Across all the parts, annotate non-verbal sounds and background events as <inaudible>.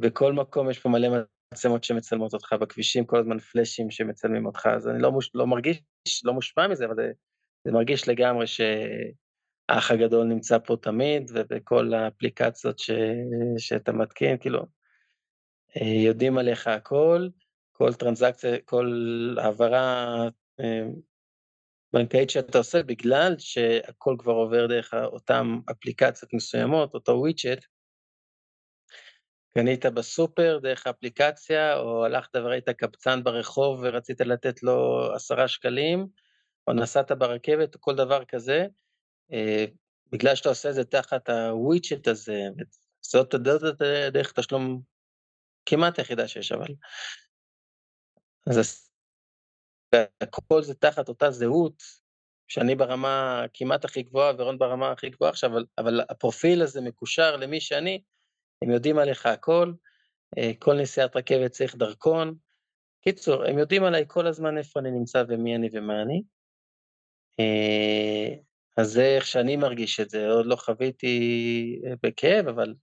בכל מקום יש פה מלא מצלמות שמצלמות אותך בכבישים, כל הזמן פלאשים שמצלמים אותך, אז אני לא מרגיש, לא מושפע מזה, אבל זה מרגיש לגמרי שהאח הגדול נמצא פה תמיד, ובכל האפליקציות שאתה מתקין, כאילו, יודעים עליך הכל, כל טרנזקציה, כל העברה בנקאית שאתה עושה, בגלל שהכל כבר עובר דרך אותן אפליקציות מסוימות, אותו ווידג'ט, קנית בסופר דרך האפליקציה, או הלכת וראית קבצן ברחוב ורצית לתת לו עשרה שקלים, או נסעת ברכבת, או כל דבר כזה, בגלל שאתה עושה את זה תחת הווידג'ט הזה, זאת דרך תשלום כמעט היחידה שיש, אבל... אז הכל זה תחת אותה זהות, שאני ברמה כמעט הכי גבוהה, ורון ברמה הכי גבוהה עכשיו, אבל הפרופיל הזה מקושר למי שאני, הם יודעים עליך הכל, כל נסיעת רכבת צריך דרכון. קיצור, הם יודעים עליי כל הזמן איפה אני נמצא ומי אני ומה אני. אז זה איך שאני מרגיש את זה, עוד לא חוויתי בכאב, אבל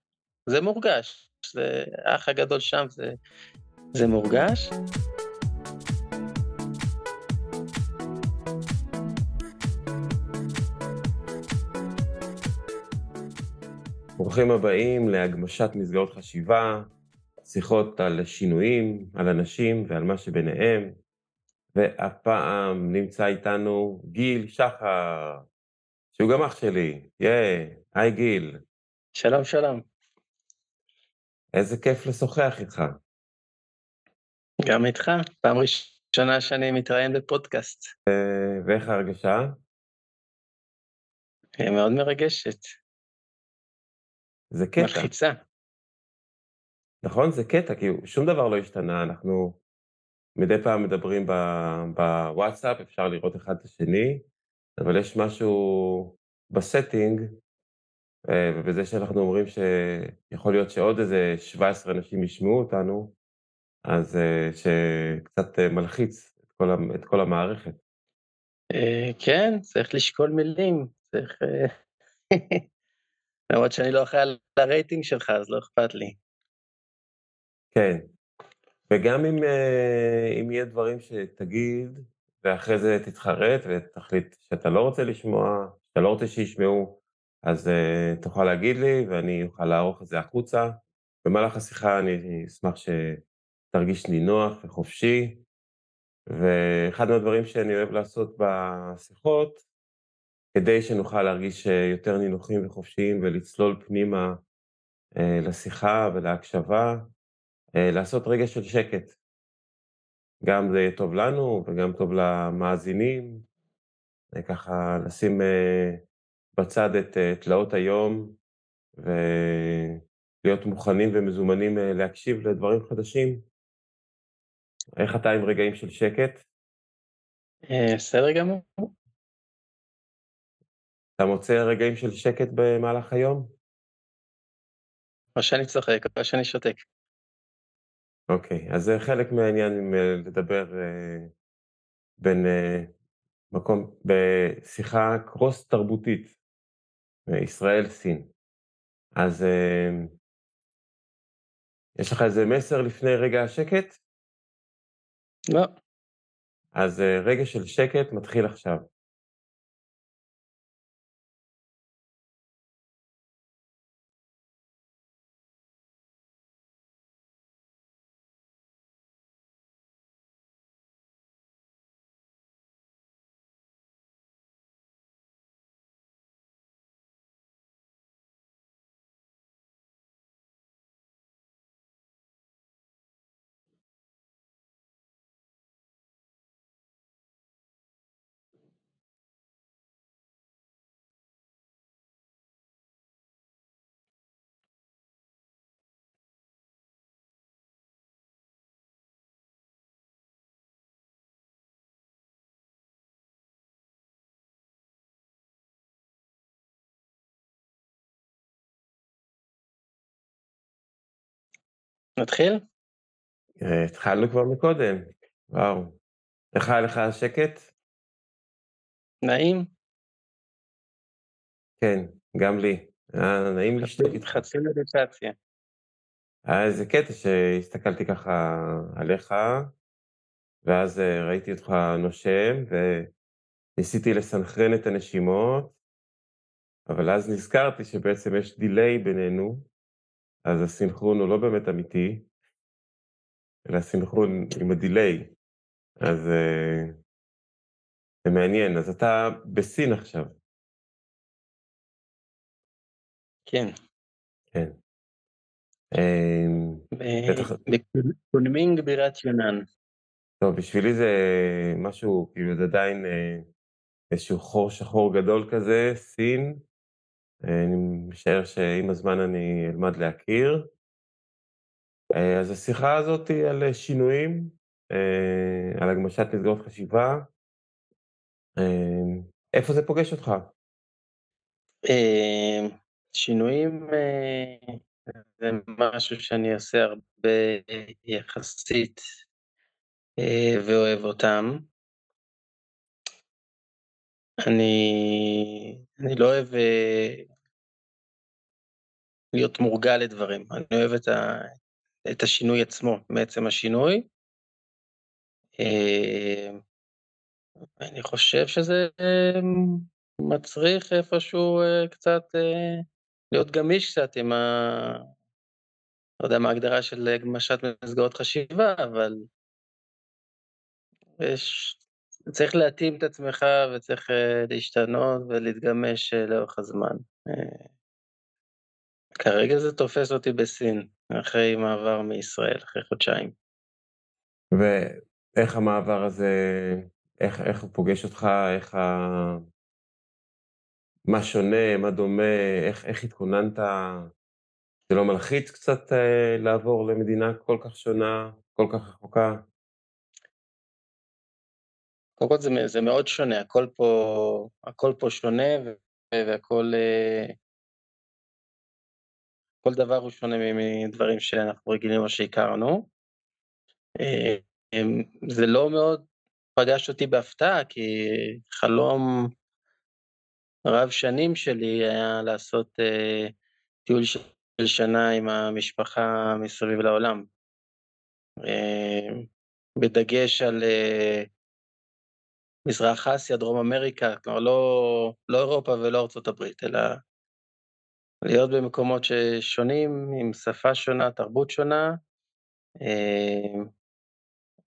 זה מורגש. זה האח הגדול שם, זה, זה מורגש. ברוכים הבאים להגמשת מסגרות חשיבה, שיחות על שינויים, על אנשים ועל מה שביניהם, והפעם נמצא איתנו גיל שחר, שהוא גם אח שלי, ייי, היי גיל. שלום, שלום. איזה כיף לשוחח איתך. גם איתך, פעם ראשונה שאני מתראיין בפודקאסט. ואיך ההרגשה? מאוד מרגשת. זה קטע. מלחיצה. נכון, זה קטע, כי שום דבר לא השתנה, אנחנו מדי פעם מדברים בוואטסאפ, אפשר לראות אחד את השני, אבל יש משהו ב setting, ובזה שאנחנו אומרים שיכול להיות שעוד איזה 17 אנשים ישמעו אותנו, אז שקצת מלחיץ את כל, את כל המערכת. כן, צריך לשקול מילים, צריך... <laughs> למרות שאני לא אחראי על הרייטינג שלך, אז לא אכפת לי. כן, וגם אם, אם יהיה דברים שתגיד, ואחרי זה תתחרט ותחליט שאתה לא רוצה לשמוע, שאתה לא רוצה שישמעו, אז uh, תוכל להגיד לי ואני אוכל לערוך את זה החוצה. במהלך השיחה אני אשמח שתרגיש נינוח וחופשי, ואחד מהדברים שאני אוהב לעשות בשיחות, כדי שנוכל להרגיש יותר נינוחים וחופשיים ולצלול פנימה uh, לשיחה ולהקשבה, uh, לעשות רגע של שקט. גם זה יהיה טוב לנו וגם טוב למאזינים, ככה לשים בצד את תלאות היום ולהיות מוכנים ומזומנים להקשיב לדברים חדשים. איך אתה עם רגעים של שקט? בסדר גמור. אתה מוצא רגעים של שקט במהלך היום? או שאני צוחק, או שאני שותק. אוקיי, אז זה חלק מהעניין לדבר בין מקום, בשיחה קרוס-תרבותית, ישראל-סין. אז יש לך איזה מסר לפני רגע השקט? לא. אז רגע של שקט מתחיל עכשיו. נתחיל? התחלנו כבר מקודם, וואו. איך היה לך השקט? נעים. כן, גם לי. היה נעים לשתות איתך. חצי מדיטציה. היה איזה קטע שהסתכלתי ככה עליך, ואז ראיתי אותך נושם, וניסיתי לסנכרן את הנשימות, אבל אז נזכרתי שבעצם יש דיליי בינינו, אז הסינכרון הוא לא באמת אמיתי, אלא סינכרון עם ה delay. אז זה מעניין. אז אתה בסין עכשיו. כן. כן. בטח... בקונמינג בירת יונן. טוב, בשבילי זה משהו, כאילו זה עדיין איזשהו חור שחור גדול כזה, סין. אני משער שעם הזמן אני אלמד להכיר. אז השיחה הזאת היא על שינויים, על הגמשת מסגרות חשיבה. איפה זה פוגש אותך? שינויים זה משהו שאני עושה הרבה יחסית ואוהב אותם. אני, אני לא אוהב להיות מורגל לדברים, אני אוהב את, ה, את השינוי עצמו, מעצם השינוי. אני חושב שזה מצריך איפשהו קצת להיות גמיש קצת עם ה... לא יודע מה ההגדרה של הגמשת מסגרות חשיבה, אבל יש... צריך להתאים את עצמך וצריך להשתנות ולהתגמש לאורך הזמן. כרגע זה תופס אותי בסין, אחרי מעבר מישראל, אחרי חודשיים. ואיך המעבר הזה, איך, איך הוא פוגש אותך, איך ה... מה שונה, מה דומה, איך, איך התכוננת? זה לא מלחיץ קצת אה, לעבור למדינה כל כך שונה, כל כך רחוקה? קודם כל זה, זה מאוד שונה, הכל פה, הכל פה שונה והכל... אה, כל דבר הוא שונה מדברים שאנחנו רגילים או שהכרנו. אה, זה לא מאוד פגש אותי בהפתעה, כי חלום רב שנים שלי היה לעשות uh, טיול של שנה עם המשפחה מסביב לעולם. בדגש על מזרח אסיה, דרום אמריקה, כלומר לא, לא אירופה ולא ארצות הברית, אלא להיות במקומות ששונים, עם שפה שונה, תרבות שונה, uh,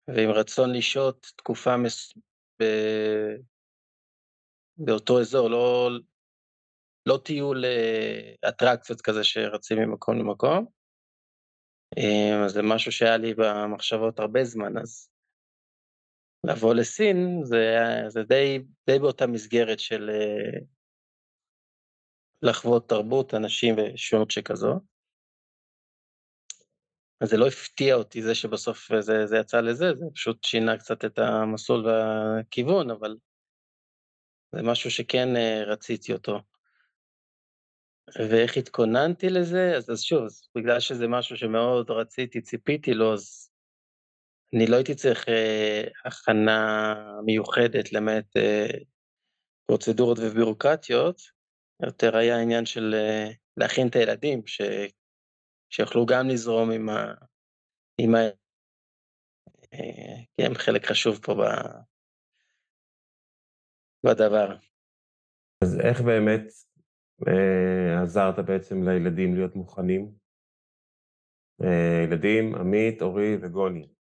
ועם רצון לשהות תקופה מס... ב... באותו אזור, לא, לא טיול אה, אטרקציות כזה שרצים ממקום למקום. אה, אז זה משהו שהיה לי במחשבות הרבה זמן, אז לבוא לסין זה, זה די, די באותה מסגרת של אה, לחוות תרבות, אנשים ושונות שכזו. אז זה לא הפתיע אותי, זה שבסוף זה, זה יצא לזה, זה פשוט שינה קצת את המסלול והכיוון, אבל זה משהו שכן רציתי אותו. ואיך התכוננתי לזה? אז, אז שוב, אז בגלל שזה משהו שמאוד רציתי, ציפיתי לו, אז אני לא הייתי צריך אה, הכנה מיוחדת למעט אה, פרוצדורות ובירוקרטיות, יותר היה עניין של אה, להכין את הילדים, ש, שיוכלו גם לזרום עם ה... עם ה... אה, כי הם חלק חשוב פה ב... בדבר. אז איך באמת אה, עזרת בעצם לילדים להיות מוכנים. אה, ילדים, עמית, אורי וגוני.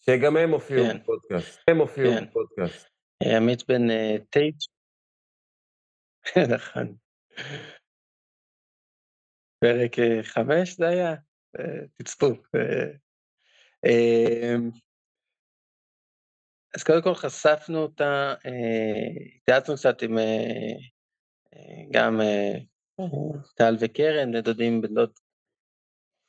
שגם הם הופיעו כן. בפודקאסט. הם הופיעו כן. בפודקאסט. אה, עמית בן תשע. <laughs> נכון. פרק חמש זה היה? תצפו. אז קודם כל חשפנו אותה, אה, התייעצנו קצת עם אה, אה, גם טל וקרן, לדודים, בנות,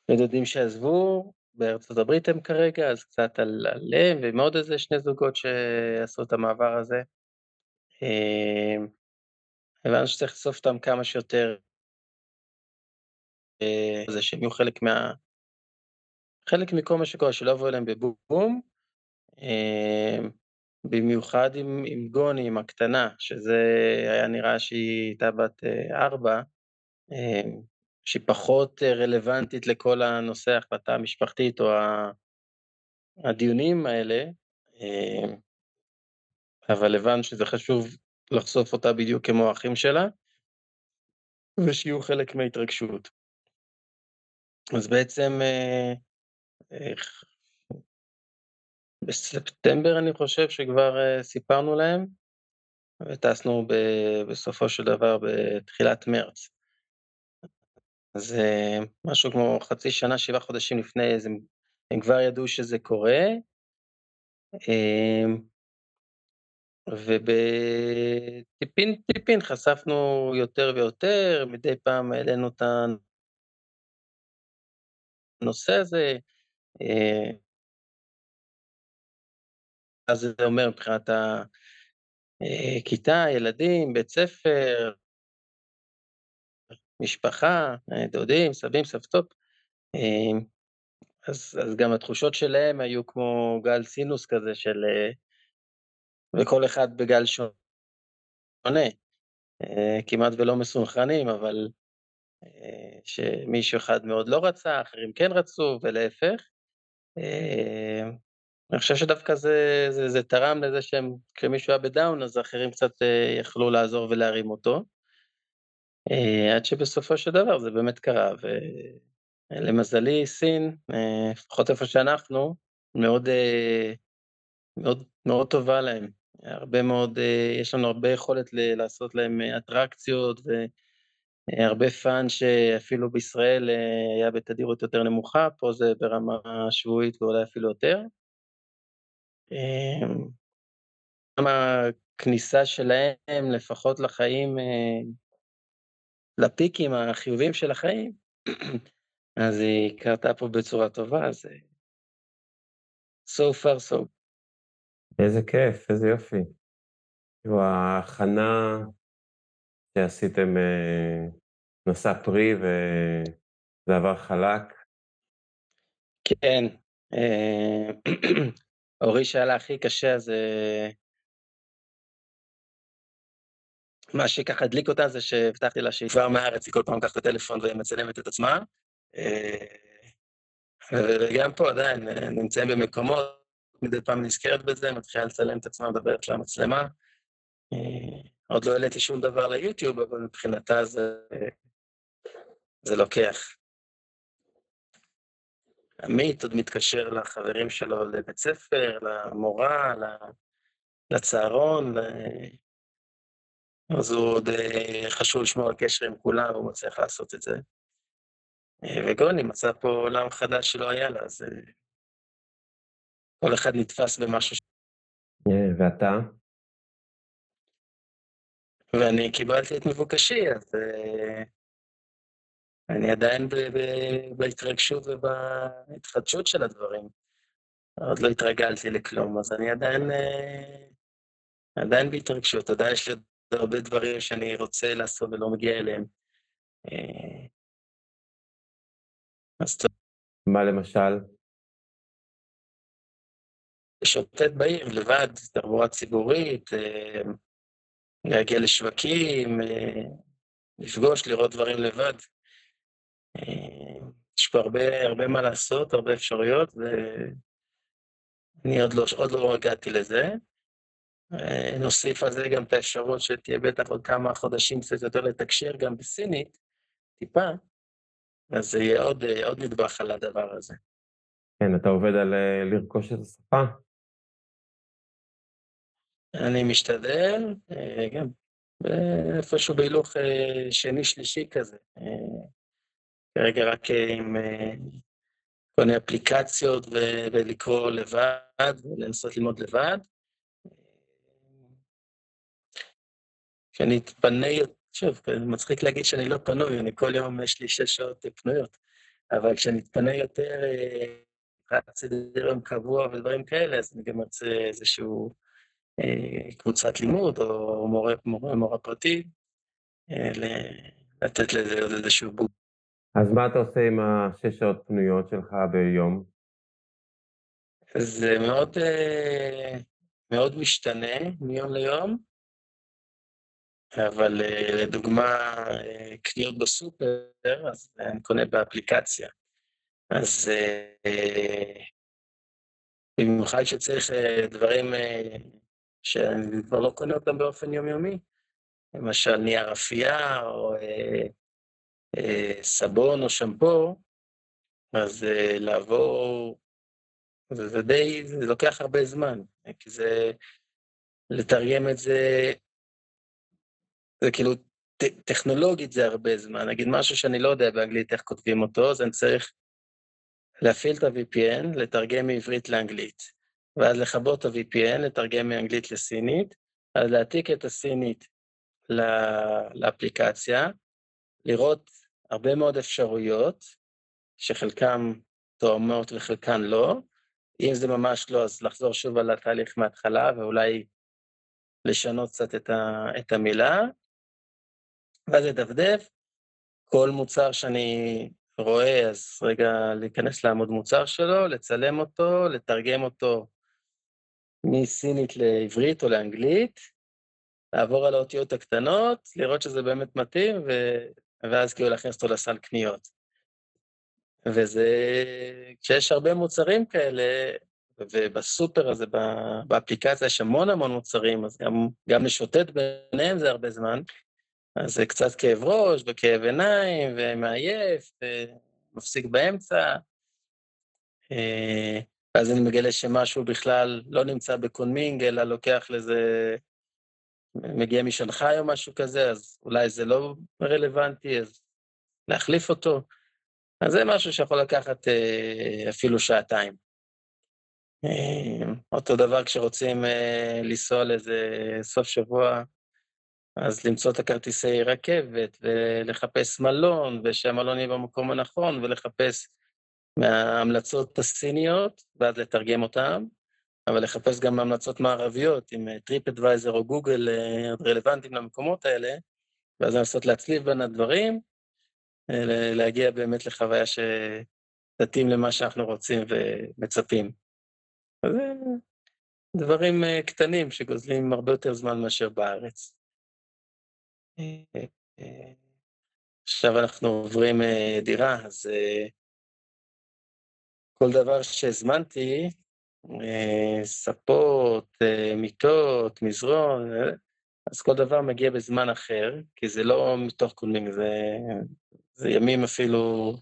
לדודים שעזבו, בארצות הברית הם כרגע, אז קצת עליהם, ועם עוד איזה שני זוגות שעשו את המעבר הזה. הבנו שצריך לחשוף אותם כמה שיותר, זה שהם יהיו חלק מה... חלק מכל מה שקורה, שלא יבואו אליהם בבום, אמ, במיוחד עם, עם גוני, עם הקטנה, שזה היה נראה שהיא הייתה בת אה, ארבע, אמ, שהיא פחות רלוונטית לכל הנושא ההחלטה המשפחתית או הדיונים האלה, אבל הבנו שזה חשוב לחשוף אותה בדיוק כמו האחים שלה, ושיהיו חלק מההתרגשות. אז בעצם בספטמבר אני חושב שכבר סיפרנו להם, וטסנו בסופו של דבר בתחילת מרץ. אז משהו כמו חצי שנה, שבעה חודשים לפני, הם כבר ידעו שזה קורה, ובטיפין טיפין חשפנו יותר ויותר, מדי פעם העלינו את הנושא הזה. אז זה אומר מבחינת הכיתה, ילדים, בית ספר, משפחה, דודים, סבים, סבתות. אז, אז גם התחושות שלהם היו כמו גל סינוס כזה של... וכל אחד בגל שונה, כמעט ולא מסונכרנים, אבל שמישהו אחד מאוד לא רצה, אחרים כן רצו, ולהפך. אני חושב שדווקא זה, זה, זה תרם לזה שהם, כשמישהו היה בדאון, אז האחרים קצת יכלו לעזור ולהרים אותו. עד שבסופו של דבר זה באמת קרה, ולמזלי, סין, לפחות איפה שאנחנו, מאוד, מאוד, מאוד טובה להם. הרבה מאוד, יש לנו הרבה יכולת לעשות להם אטרקציות, והרבה fun שאפילו בישראל היה בתדירות יותר נמוכה, פה זה ברמה שבועית ואולי אפילו יותר. גם הכניסה שלהם, לפחות לחיים, לפיקים החיוביים של החיים, <clears throat> אז היא קרתה פה בצורה טובה, אז so far so. איזה כיף, איזה יופי. כאילו, ההכנה שעשיתם נשא פרי וזה עבר חלק. כן, <clears throat> אורי שאלה הכי קשה זה... מה שככה הדליק אותה זה שהבטחתי לה שהיא כבר מהארץ, היא כל פעם לקחת את הטלפון ומצלמת את עצמה. וגם פה עדיין נמצאים במקומות, מדי פעם נזכרת בזה, מתחילה לצלם את עצמה, מדברת למצלמה. עוד לא העליתי שום דבר ליוטיוב, אבל מבחינתה זה, זה לוקח. עמית עוד מתקשר לחברים שלו לבית ספר, למורה, לצהרון, אז הוא עוד חשוב לשמור על קשר עם כולם, והוא מצליח לעשות את זה. וגוני מצא פה עולם חדש שלא היה לה, אז כל אחד נתפס במשהו. ואתה? ואני קיבלתי את מבוקשי, אז אני עדיין בהתרגשות ובהתחדשות של הדברים. עוד לא התרגלתי לכלום, אז אני עדיין, עדיין בהתרגשות, עדיין יש לי הרבה דברים שאני רוצה לעשות ולא מגיע אליהם. אז טוב. מה למשל? לשוטט בעיר לבד, תחבורה ציבורית, להגיע לשווקים, לפגוש, לראות דברים לבד. יש פה הרבה, הרבה מה לעשות, הרבה אפשרויות, ואני עוד לא, עוד לא הגעתי לזה. נוסיף על זה גם את האפשרות שתהיה בטח עוד כמה חודשים קצת יותר לתקשר גם בסינית, טיפה, אז זה יהיה עוד, עוד נדבך על הדבר הזה. כן, אתה עובד על לרכוש את השפה? אני משתדל, גם איפשהו בהילוך שני-שלישי כזה. כרגע רק עם כל מיני אפליקציות ולקרוא לבד, ולנסות ללמוד לבד. כשאני אתפנה, שוב, מצחיק להגיד שאני לא פנוי, אני כל יום יש לי שש שעות פנויות, אבל כשאני אתפנה יותר, רק סדר יום קבוע ודברים כאלה, אז אני גם ארצה איזשהו קבוצת לימוד, או מורה, מורה, מורה פרטי, לתת לזה עוד איזשהו בוק. אז מה אתה עושה עם השש שעות פנויות שלך ביום? זה מאוד, מאוד משתנה מיום ליום. אבל לדוגמה, קניות בסופר, אז אני קונה באפליקציה. אז במיוחד שצריך דברים שאני כבר לא קונה אותם באופן יומיומי, למשל נייר אפייה או סבון או שמפו, אז לעבור, זה די, זה לוקח הרבה זמן, כי זה, לתרגם את זה, זה כאילו, טכנולוגית זה הרבה זמן. נגיד משהו שאני לא יודע באנגלית איך כותבים אותו, אז אני צריך להפעיל את ה-VPN, לתרגם מעברית לאנגלית, ואז לכבות את ה-VPN, לתרגם מאנגלית לסינית, אז להעתיק את הסינית לאפליקציה, לראות הרבה מאוד אפשרויות, שחלקן תואמות וחלקן לא. אם זה ממש לא, אז לחזור שוב על התהליך מההתחלה, ואולי לשנות קצת את המילה, ואז לדפדף. כל מוצר שאני רואה, אז רגע להיכנס לעמוד מוצר שלו, לצלם אותו, לתרגם אותו מסינית לעברית או לאנגלית, לעבור על האותיות הקטנות, לראות שזה באמת מתאים, ו... ואז כאילו להכניס אותו לסל קניות. וזה, כשיש הרבה מוצרים כאלה, ובסופר הזה, באפליקציה יש המון המון מוצרים, אז גם, גם לשוטט ביניהם זה הרבה זמן, אז זה קצת כאב ראש וכאב עיניים ומעייף, ומפסיק באמצע. אה, ואז אני מגלה שמשהו בכלל לא נמצא בקונמינג, אלא לוקח לזה, מגיע משנגחאי או משהו כזה, אז אולי זה לא רלוונטי, אז להחליף אותו. אז זה משהו שיכול לקחת אה, אפילו שעתיים. אה, אותו דבר כשרוצים לנסוע לאיזה סוף שבוע, אז למצוא את הכרטיסי רכבת, ולחפש מלון, ושהמלון יהיה במקום הנכון, ולחפש מההמלצות הסיניות, ואז לתרגם אותן, אבל לחפש גם המלצות מערביות, עם TripAdvisor או גוגל רלוונטיים למקומות האלה, ואז לנסות להצליב בין הדברים, להגיע באמת לחוויה שתתאים למה שאנחנו רוצים ומצפים. אז דברים קטנים שגוזלים הרבה יותר זמן מאשר בארץ. עכשיו אנחנו עוברים דירה, אז כל דבר שהזמנתי, ספות, מיטות, מזרון, אז כל דבר מגיע בזמן אחר, כי זה לא מתוך קודמים, זה, זה ימים אפילו,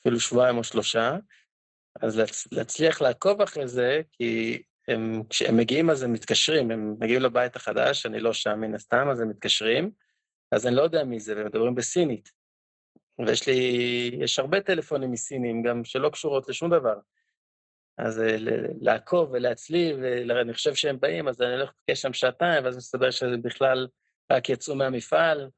אפילו שבועיים או שלושה, אז להצ, להצליח לעקוב אחרי זה, כי הם, כשהם מגיעים אז הם מתקשרים, הם מגיעים לבית החדש, אני לא שם מן הסתם, אז הם מתקשרים, אז אני לא יודע מי זה, והם מדברים בסינית. ויש לי, יש הרבה טלפונים מסינים, גם שלא קשורות לשום דבר. אז אה, לעקוב ולהצליב, ואני חושב שהם באים, אז אני הולך לבקש שם שעתיים, ואז מסתבר שזה בכלל רק יצאו מהמפעל.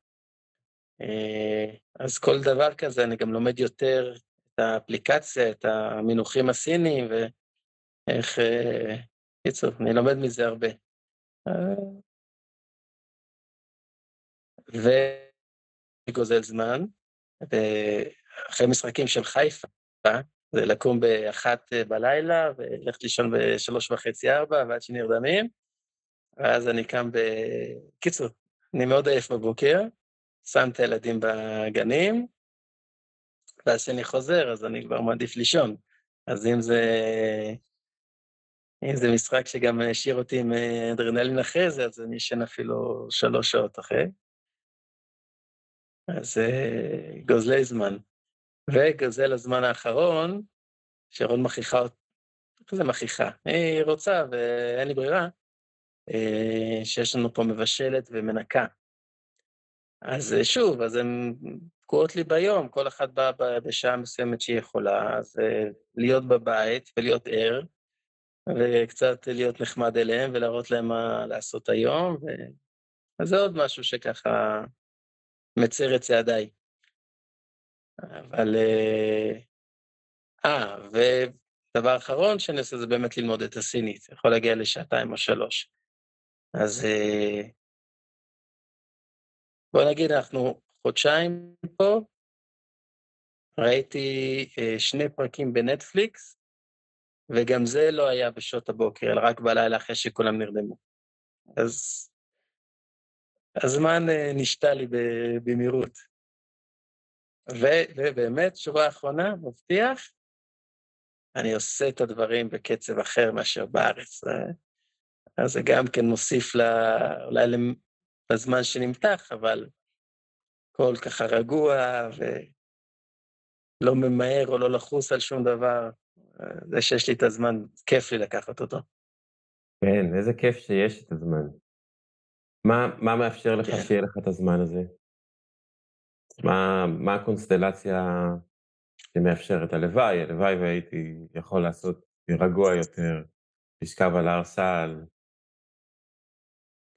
אה, אז כל דבר כזה, אני גם לומד יותר את האפליקציה, את המינוחים הסיניים, ואיך אה, קיצור, אני לומד מזה הרבה. וגוזל זמן, ואחרי משחקים של חיפה, זה לקום באחת בלילה, ולכת לישון בשלוש וחצי, ארבע, ועד שנרדמים, ואז אני קם ב... קיצור, אני מאוד עייף בבוקר, שם את הילדים בגנים, ואז כשאני חוזר, אז אני כבר מעדיף לישון. אז אם זה אם זה משחק שגם השאיר אותי עם אדרנלין אחרי זה, אז אני אשן אפילו שלוש שעות אחרי. אז גוזלי זמן. וגוזל הזמן האחרון, שרון מכריחה אותי, איך זה מכריחה? היא רוצה ואין לי ברירה, שיש לנו פה מבשלת ומנקה. אז שוב, אז הן תקועות לי ביום, כל אחת באה בשעה מסוימת שהיא יכולה, אז להיות בבית ולהיות ער, וקצת להיות נחמד אליהם ולהראות להם מה לעשות היום, ו... אז זה עוד משהו שככה מצר את צעדיי. אבל... אה, אה ודבר אחרון שאני עושה זה באמת ללמוד את הסינית, יכול להגיע לשעתיים או שלוש. אז אה, בוא נגיד, אנחנו חודשיים פה, ראיתי אה, שני פרקים בנטפליקס, וגם זה לא היה בשעות הבוקר, אלא רק בלילה אחרי שכולם נרדמו. אז הזמן אה, נשתה לי במהירות. ובאמת, שורה אחרונה, מבטיח, אני עושה את הדברים בקצב אחר מאשר בארץ. אה? אז זה גם כן מוסיף לה, אולי לזמן שנמתח, אבל הכל ככה רגוע ולא ממהר או לא לחוס על שום דבר. זה שיש לי את הזמן, כיף לי לקחת אותו. כן, איזה כיף שיש את הזמן. מה, מה מאפשר לך כן. שיהיה לך את הזמן הזה? מה, מה הקונסטלציה שמאפשרת? הלוואי, הלוואי והייתי יכול לעשות רגוע יותר, לשכב על הר סל,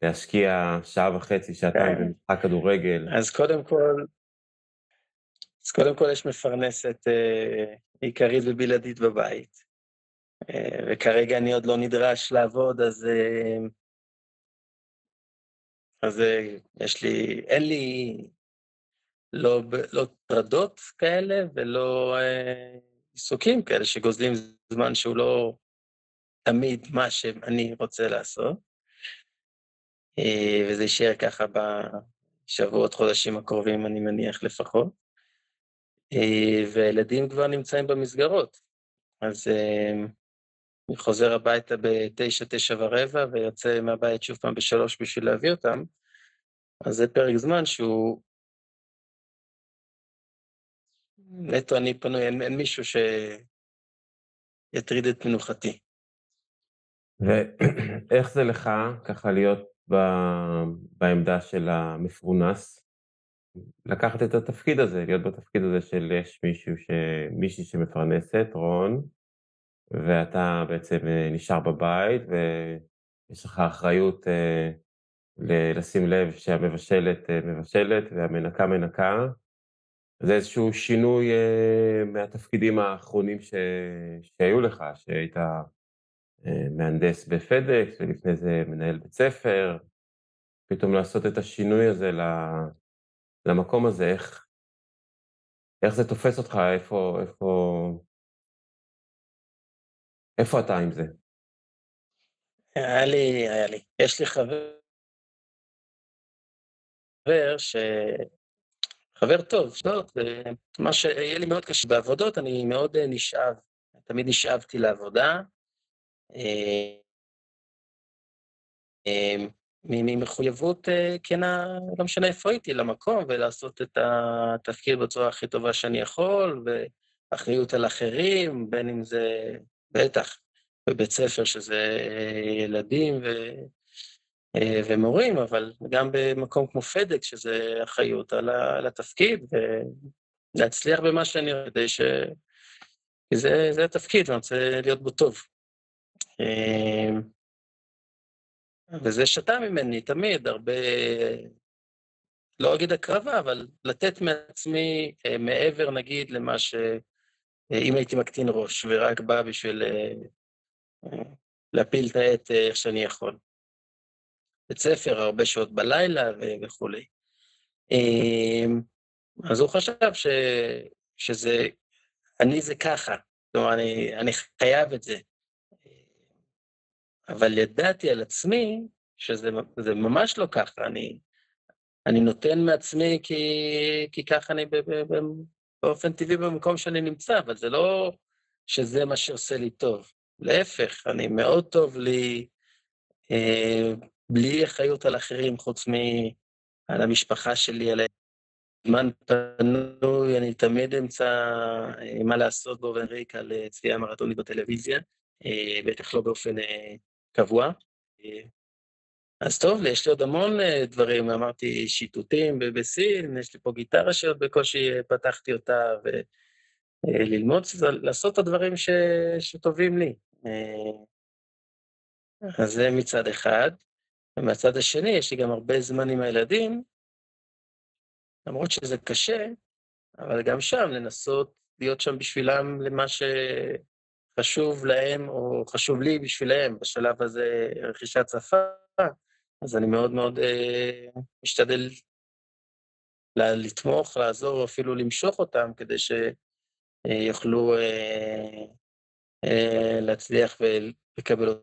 להשקיע שעה וחצי, שעתיים כן. במשחק כדורגל. אז קודם כל, אז קודם כל יש מפרנסת אה, עיקרית ובלעדית בבית, אה, וכרגע אני עוד לא נדרש לעבוד, אז, אה, אז אה, יש לי, אין לי לא, לא טרדות כאלה ולא אה, עיסוקים כאלה שגוזלים זמן שהוא לא תמיד מה שאני רוצה לעשות. אה, וזה יישאר ככה בשבועות, חודשים הקרובים, אני מניח לפחות. אה, והילדים כבר נמצאים במסגרות, אז אה, אני חוזר הביתה בתשע, תשע ורבע, ויוצא מהבית שוב פעם בשלוש בשביל להביא אותם, אז זה פרק זמן שהוא... נטו אני פנוי, אין, אין מישהו שיטריד את מנוחתי. ואיך זה לך ככה להיות ב... בעמדה של המפרונס, לקחת את התפקיד הזה, להיות בתפקיד הזה של יש מישהו ש... מישהי שמפרנסת, רון, ואתה בעצם אה, נשאר בבית, ויש לך אחריות אה, לשים לב שהמבשלת אה, מבשלת והמנקה מנקה. זה איזשהו שינוי מהתפקידים האחרונים ש... שהיו לך, שהיית מהנדס בפדקס, ולפני זה מנהל בית ספר, פתאום לעשות את השינוי הזה למקום הזה, איך, איך זה תופס אותך, איפה, איפה, איפה אתה עם זה? היה לי, היה לי. יש לי חבר, ש... חבר טוב, טוב, מה שיהיה לי מאוד קשה. בעבודות אני מאוד אה, נשאב, תמיד נשאבתי לעבודה, אה, אה, ממחויבות אה, כנה, לא משנה איפה הייתי, למקום, ולעשות את התפקיד בצורה הכי טובה שאני יכול, ואחריות על אחרים, בין אם זה, בטח, בבית ספר שזה ילדים ו... ומורים, אבל גם במקום כמו פדק, שזה אחריות על התפקיד, ולהצליח במה שאני רואה, כדי ש... כי זה, זה התפקיד, ואני רוצה להיות בו טוב. וזה שתה ממני תמיד הרבה, לא אגיד הקרבה, אבל לתת מעצמי אה, מעבר, נגיד, למה ש... אה, אם הייתי מקטין ראש, ורק בא בשביל אה, להפיל את העט איך שאני יכול. בית ספר, הרבה שעות בלילה וכולי. אמ, אז הוא חשב ש... שזה, אני זה ככה, כלומר, אני, אני חייב את זה. אבל ידעתי על עצמי שזה ממש לא ככה, אני, אני נותן מעצמי כי, כי ככה אני ב, ב, ב, באופן טבעי במקום שאני נמצא, אבל זה לא שזה מה שעושה לי טוב. להפך, אני מאוד טוב לי אה, בלי אחריות על אחרים, חוץ מעל המשפחה שלי, על זמן פנוי, אני תמיד אמצא אה, מה לעשות באופן ריק על אה, מרתונית בטלוויזיה, אה, בטח לא באופן קבוע. אז טוב, יש לי עוד המון אה, דברים, אמרתי שיטוטים בסין, יש לי פה גיטרה שעוד בקושי אה, פתחתי אותה, וללמוד, אה, לעשות את הדברים ש... שטובים לי. אז זה מצד אחד. ומהצד השני, יש לי גם הרבה זמן עם הילדים, למרות שזה קשה, אבל גם שם לנסות להיות שם בשבילם למה ש... חשוב להם, או חשוב לי בשבילם, בשלב הזה רכישת שפה, אז אני מאוד מאוד אה, משתדל לתמוך, לעזור, אפילו למשוך אותם, כדי שיוכלו אה, אה, להצליח ולקבל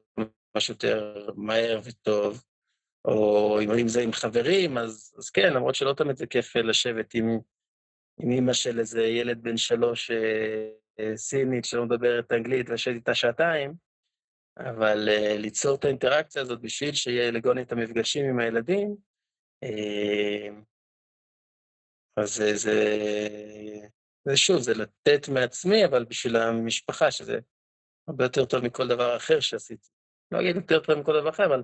משהו יותר מהר וטוב. או אם זה עם חברים, אז, אז כן, למרות שלא תמיד זה כיף לשבת עם, עם אימא של איזה ילד בן שלוש אה, סינית שלא מדברת אנגלית ולשבת איתה שעתיים, אבל uh, ליצור את האינטראקציה הזאת בשביל שיהיה לגוני את המפגשים עם הילדים, uh, אז זה, זה, זה שוב, זה לתת מעצמי, אבל בשביל המשפחה, שזה הרבה יותר טוב מכל דבר אחר שעשיתי. לא אגיד יותר טוב מכל דבר אחר, אבל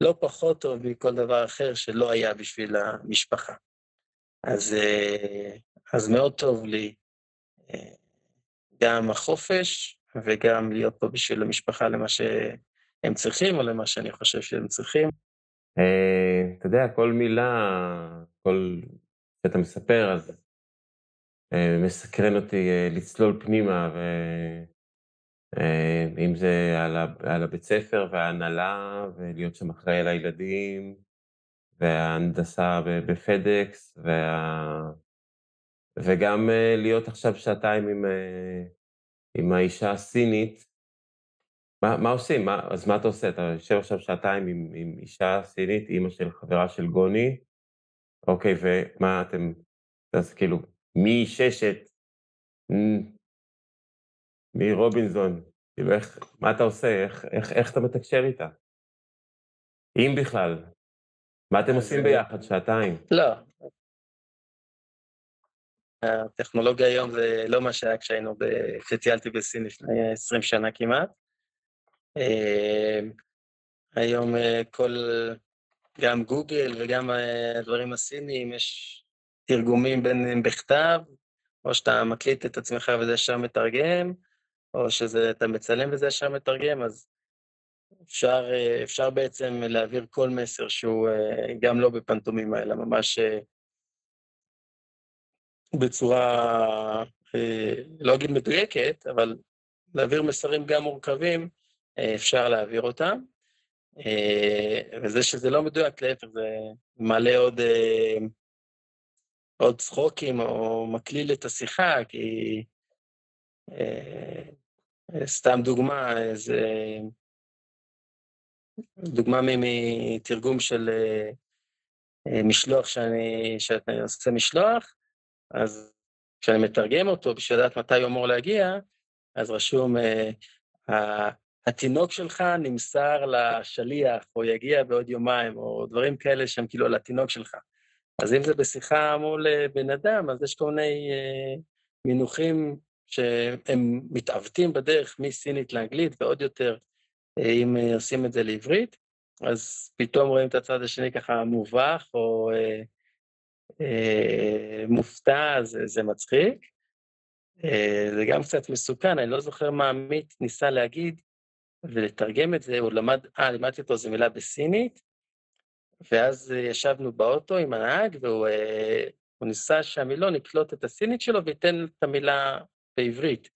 לא פחות טוב מכל דבר אחר שלא היה בשביל המשפחה. אז, אז מאוד טוב לי גם החופש, וגם להיות פה בשביל המשפחה למה שהם צריכים, או למה שאני חושב שהם צריכים. אה, אתה יודע, כל מילה, כל... שאתה מספר, אז אה, מסקרן אותי אה, לצלול פנימה, ואם זה על הבית ספר וההנהלה, ולהיות שם אחראי על הילדים, וההנדסה בפדקס, וה... וגם להיות עכשיו שעתיים עם עם האישה הסינית, מה, מה עושים? מה, אז מה אתה עושה? אתה יושב עכשיו שעתיים עם, עם אישה סינית, אימא של חברה של גוני, אוקיי, ומה אתם, אז כאילו, מי ששת, מי רובינזון, כאילו, איך, מה אתה עושה? איך, איך, איך אתה מתקשר איתה? אם בכלל. מה אתם עושים אה, ביחד? שעתיים? לא, הטכנולוגיה היום זה לא מה שהיה כשהיינו, כשטיילתי בסין לפני 20 שנה כמעט. אמ, היום אה, כל, גם גוגל וגם אה, הדברים הסיניים, יש תרגומים בין אם בכתב, או שאתה מקליט את עצמך וזה שם מתרגם, או שאתה מצלם וזה שם מתרגם, אז אפשר, אה, אפשר בעצם להעביר כל מסר שהוא גם לא בפנטומים האלה, ממש בצורה, אה, לא אגיד מדויקת, אבל להעביר מסרים גם מורכבים, אה, אפשר להעביר אותם. אה, וזה שזה לא מדויק, להפך, זה מעלה עוד, עוד צחוקים או מקליל את השיחה, כי סתם דוגמה, זה דוגמה מתרגום של משלוח שאני, שאני עושה משלוח, אז כשאני מתרגם אותו בשביל לדעת מתי הוא אמור להגיע, אז רשום, uh, התינוק שלך נמסר לשליח, או יגיע בעוד יומיים, או דברים כאלה שהם כאילו על התינוק שלך. אז אם זה בשיחה מול אה, בן אדם, אז יש כל מיני uh, מינוחים שהם מתעוותים בדרך מסינית לאנגלית, ועוד יותר אם עושים את זה לעברית, אז פתאום רואים את הצד השני ככה מובך, או... אה, מופתע, זה, זה מצחיק. אה, זה גם קצת מסוכן, אני לא זוכר מה עמית ניסה להגיד ולתרגם את זה, הוא למד, אה, לימדתי אותו איזו מילה בסינית, ואז ישבנו באוטו עם הנהג, והוא אה, ניסה שהמילון יקלוט את הסינית שלו וייתן את המילה בעברית.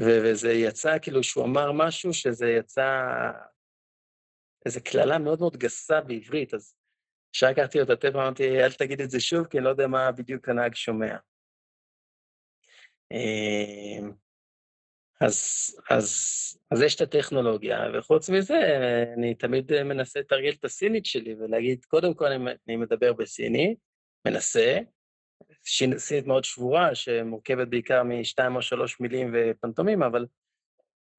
וזה יצא, כאילו, שהוא אמר משהו שזה יצא איזו קללה מאוד מאוד גסה בעברית, אז כשלקחתי לו את הטלפון, אמרתי, אל תגיד את זה שוב, כי אני לא יודע מה בדיוק הנהג שומע. אמ, אז, אז, אז יש את הטכנולוגיה, וחוץ מזה, אני תמיד מנסה לתרגל את הסינית שלי ולהגיד, קודם כל אני, מדבר בסינית, מנסה, סינית מאוד שבורה, שמורכבת בעיקר משתיים או שלוש מילים ופנטומים, אבל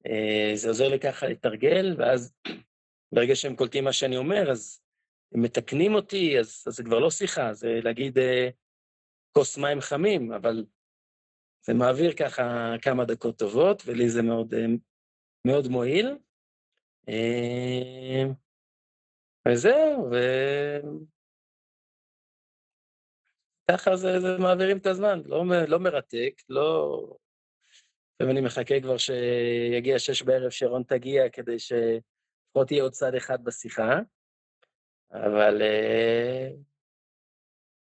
אה, זה עוזר לי ככה לתרגל, ואז ברגע שהם קולטים מה שאני אומר, אז הם מתקנים אותי, אז, אז זה כבר לא שיחה, זה להגיד אה, כוס מים חמים, אבל זה מעביר ככה כמה דקות טובות, ולי זה מאוד, אה, מאוד מועיל. אה, וזהו, ו... ככה זה, זה מעבירים את הזמן, לא, לא מרתק, לא... ואני מחכה כבר שיגיע שש בערב, שרון תגיע, כדי שלפחות יהיה עוד צד אחד בשיחה. אבל אה,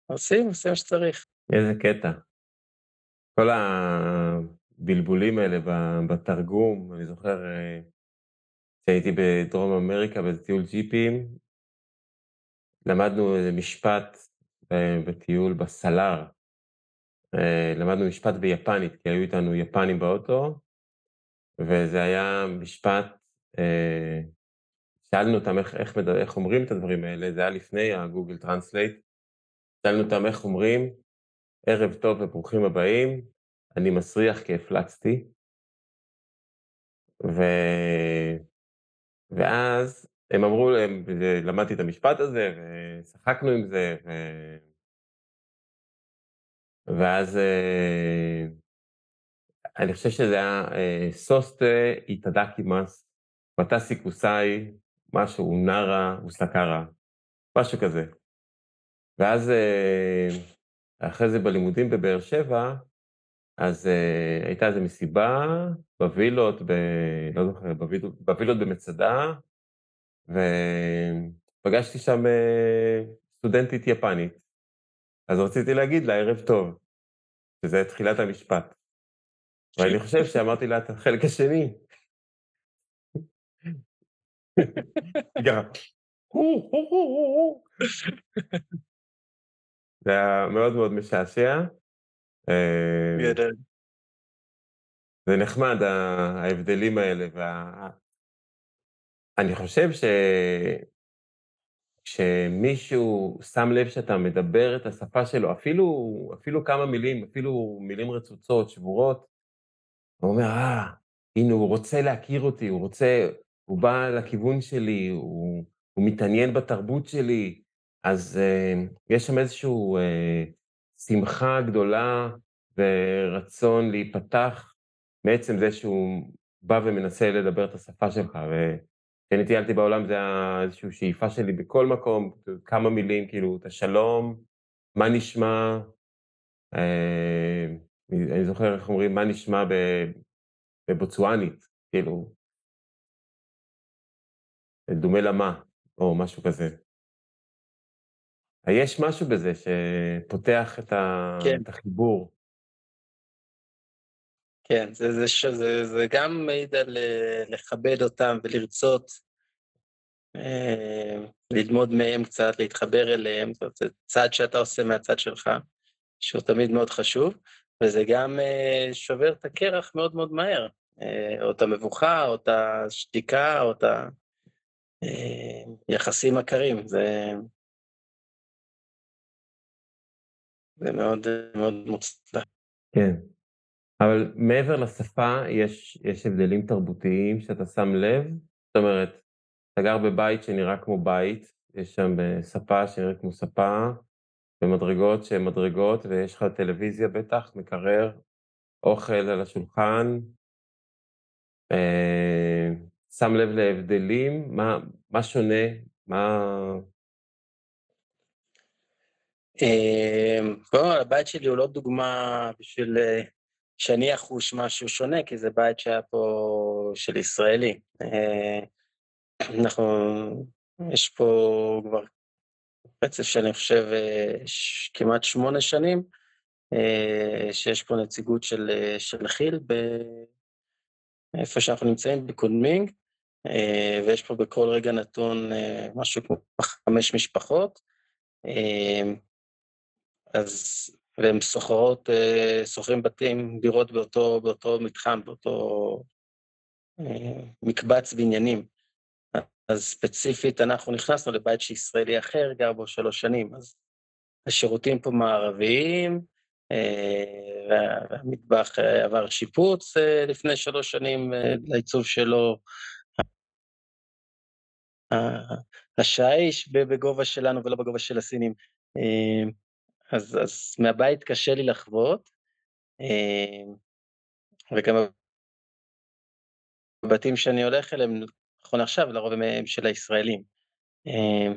עושים, עושים מה שצריך. איזה קטע. כל הבלבולים האלה בתרגום, אני זוכר אה, שהייתי בדרום אמריקה באיזה טיול ג'יפים, למדנו איזה משפט בטיול בסלאר, אה, למדנו משפט ביפנית, כי היו איתנו יפנים באוטו, וזה היה משפט שאלנו אותם איך, איך, איך אומרים את הדברים האלה, זה היה לפני ה Google Translate, שאלנו אותם איך אומרים, ערב טוב וברוכים הבאים, אני מסריח כי הפלצתי, ו... ואז הם אמרו, הם, למדתי את המשפט הזה, ושחקנו עם זה, ו... ואז אה, אני חושב שזה היה אה, סוסטה איתדקי מס, וטסי קוסאי, משהו, נארה וסקרה, משהו כזה. ואז אה, אחרי זה בלימודים בבאר שבע, אז uh, הייתה איזו מסיבה בווילות, ב... לא זוכר, בווילות, בווילות במצדה, ופגשתי שם uh, סטודנטית יפנית. אז רציתי להגיד לה ערב טוב, שזה תחילת המשפט. ואני חושב שאמרתי לה את החלק השני. <laughs> זה היה מאוד מאוד משעשע. גדול. זה נחמד, ההבדלים האלה, וה... אני חושב ש... כשמישהו שם לב שאתה מדבר את השפה שלו, אפילו, אפילו כמה מילים, אפילו מילים רצוצות, שבורות, הוא אומר, אה, הנה, הוא רוצה להכיר אותי, הוא רוצה, הוא בא לכיוון שלי, הוא, הוא מתעניין בתרבות שלי, אז uh, יש שם איזושהי uh, שמחה גדולה ורצון להיפתח מעצם זה שהוא בא ומנסה לדבר את השפה שלך. וכשאני טיילתי בעולם זה היה איזושהי שאיפה שלי בכל מקום, כמה מילים, כאילו, את השלום, מה נשמע, אה, אני זוכר איך אומרים, מה נשמע בבוצואנית, כאילו, דומה למה, או משהו כזה. יש משהו בזה שפותח את, ה... כן. את החיבור. כן, זה, זה, זה, זה, זה גם מעיד על אה, לכבד אותם ולרצות אה, ללמוד מהם קצת, להתחבר אליהם, זאת אומרת, זה צעד שאתה עושה מהצד שלך, שהוא תמיד מאוד חשוב, וזה גם אה, שובר את הקרח מאוד מאוד מהר, אה, או את המבוכה, או את השתיקה, או את היחסים אה, הקרים, זה... זה מאוד מאוד מוצלח. כן. אבל מעבר לשפה, יש, יש הבדלים תרבותיים שאתה שם לב? זאת אומרת, אתה גר בבית שנראה כמו בית, יש שם אה, ספה שנראית כמו ספה, ומדרגות שהן מדרגות, ויש לך טלוויזיה בטח, מקרר, אוכל על השולחן. אה, שם לב להבדלים? מה, מה שונה? מה... אה, בוא, הבית שלי הוא לא דוגמה בשביל אה, שאני אחוש משהו שונה, כי זה בית שהיה פה של ישראלי. אה, אנחנו, יש פה כבר רצף שאני חושב כמעט שמונה שנים, שיש פה נציגות של, של כי"ל איפה שאנחנו נמצאים, בקודמינג, ויש פה בכל רגע נתון משהו כמו חמש משפחות. אז, והם סוחרות, אה, סוחרים בתים, דירות באותו, באותו מתחם, באותו אה, מקבץ בניינים. אז ספציפית אנחנו נכנסנו לבית שישראלי אחר גר בו שלוש שנים, אז השירותים פה מערביים, אה, והמטבח עבר שיפוץ לפני שלוש שנים לעיצוב שלו. השיש בגובה שלנו ולא בגובה של הסינים. אז, אז מהבית קשה לי לחוות, אה, וגם הבתים שאני הולך אליהם, נכון עכשיו, לרוב הם של הישראלים. אה,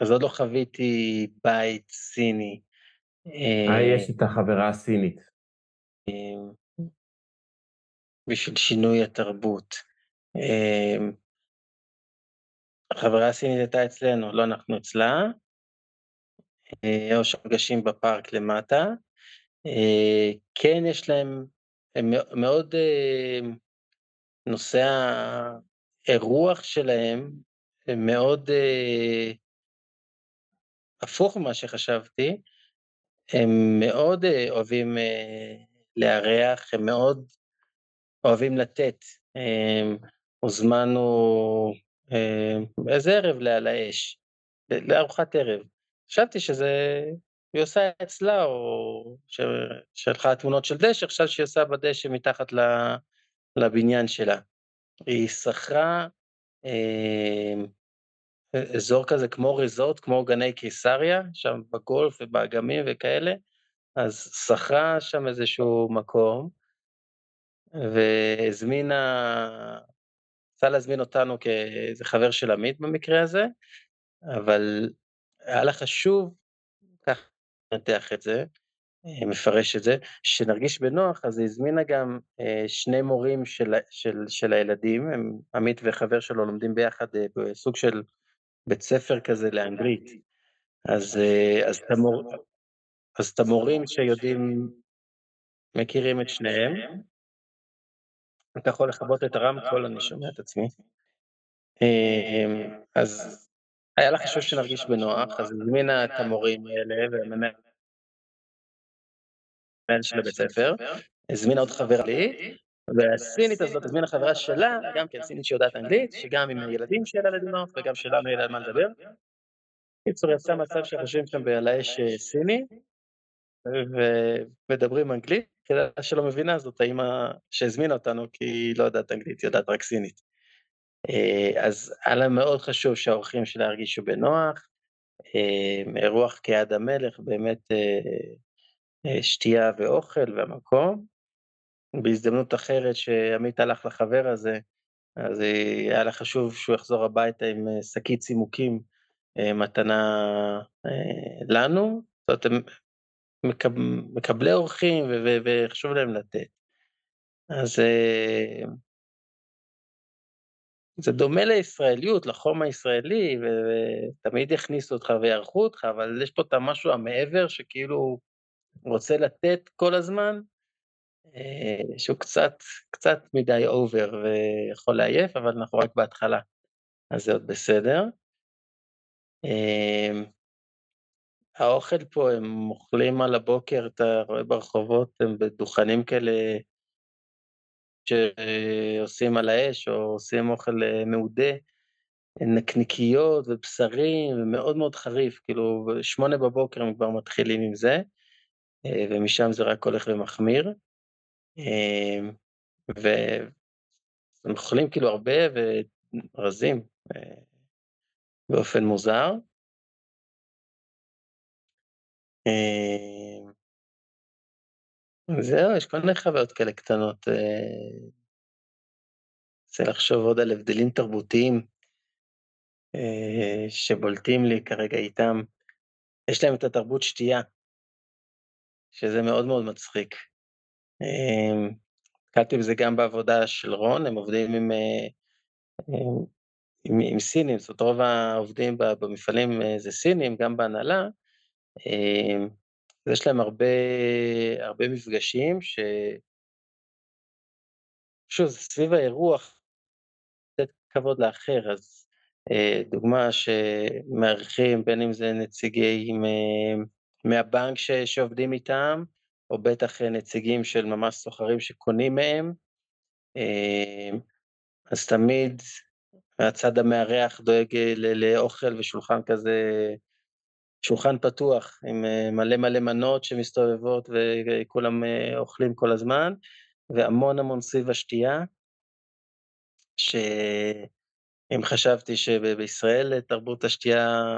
אז עוד לא חוויתי בית סיני. אה, יש את החברה הסינית. בשביל שינוי התרבות. החברה הסינית הייתה אצלנו, לא אנחנו אצלה, אה, או שמגשים בפארק למטה. אה, כן, יש להם, הם מאוד, אה, נושא האירוח שלהם, הם מאוד הפוך ממה שחשבתי, הם מאוד אוהבים לארח, הם מאוד אוהבים לתת. הוזמנו איזה ערב על האש, לארוחת ערב. חשבתי שזה, היא עושה אצלה, או שלחה תמונות של דשא, חשבתי שהיא עושה בדשא מתחת לבניין שלה. היא שכרה אזור כזה כמו ריזורט, כמו גני קיסריה, שם בגולף ובאגמים וכאלה, אז שכרה שם איזשהו מקום, והזמינה, רצתה להזמין אותנו כאיזה חבר של עמית במקרה הזה, אבל היה לה חשוב, ככה לנתח את זה, מפרש את זה, שנרגיש בנוח, אז היא הזמינה גם שני מורים של הילדים, עמית וחבר שלו לומדים ביחד בסוג של בית ספר כזה לאנגלית, אז את המורים שיודעים, מכירים את שניהם, אתה יכול לכבות את הרמקול, אני שומע את עצמי, אז היה לה חשוב שנרגיש בנוח, אז הזמינה את המורים האלה, והמנהל של הבית ספר, הזמינה עוד חברה לי, והסינית הזאת הזמינה חברה שלה, גם כן סינית שיודעת אנגלית, שגם עם הילדים שלה לדבר, וגם שלנו לה על מה לדבר. בקיצור, יצא מצב שאנחנו יושבים שם על האש סיני, ומדברים אנגלית, היחידה שלא מבינה זאת האמא שהזמינה אותנו, כי היא לא יודעת אנגלית, היא יודעת רק סינית. אז היה לה מאוד חשוב שהאורחים שלה ירגישו בנוח, אירוח כיד המלך, באמת שתייה ואוכל והמקום. בהזדמנות אחרת שעמית הלך לחבר הזה, אז היה לה חשוב שהוא יחזור הביתה עם שקית צימוקים, מתנה לנו, זאת אומרת, מקבלי אורחים וחשוב להם לתת. אז זה דומה לישראליות, לחום הישראלי, ותמיד יכניסו אותך ויערכו אותך, אבל יש פה את המשהו המעבר שכאילו רוצה לתת כל הזמן, שהוא קצת, קצת מדי אובר ויכול לעייף, אבל אנחנו רק בהתחלה, אז זה עוד בסדר. האוכל פה, הם אוכלים על הבוקר, אתה רואה ברחובות, הם בדוכנים כאלה שעושים על האש, או עושים אוכל מעודה, נקניקיות ובשרים, ומאוד מאוד חריף, כאילו, בשמונה בבוקר הם כבר מתחילים עם זה, ומשם זה רק הולך ומחמיר. והם אוכלים כאילו הרבה ורזים באופן מוזר. זהו, יש כל מיני חוויות כאלה קטנות. מנסה לחשוב עוד על הבדלים תרבותיים שבולטים לי כרגע איתם. יש להם את התרבות שתייה, שזה מאוד מאוד מצחיק. נתקלתי בזה גם בעבודה של רון, הם עובדים עם סינים, זאת אומרת, רוב העובדים במפעלים זה סינים, גם בהנהלה, יש להם הרבה מפגשים ש... שוב, סביב האירוח, לתת כבוד לאחר, אז דוגמה שמארחים, בין אם זה נציגים מהבנק שעובדים איתם, או בטח נציגים של ממש סוחרים שקונים מהם, אז תמיד הצד המארח דואג לאוכל ושולחן כזה, שולחן פתוח, עם מלא מלא מנות שמסתובבות וכולם אוכלים כל הזמן, והמון המון סביב השתייה, שאם חשבתי שבישראל תרבות השתייה,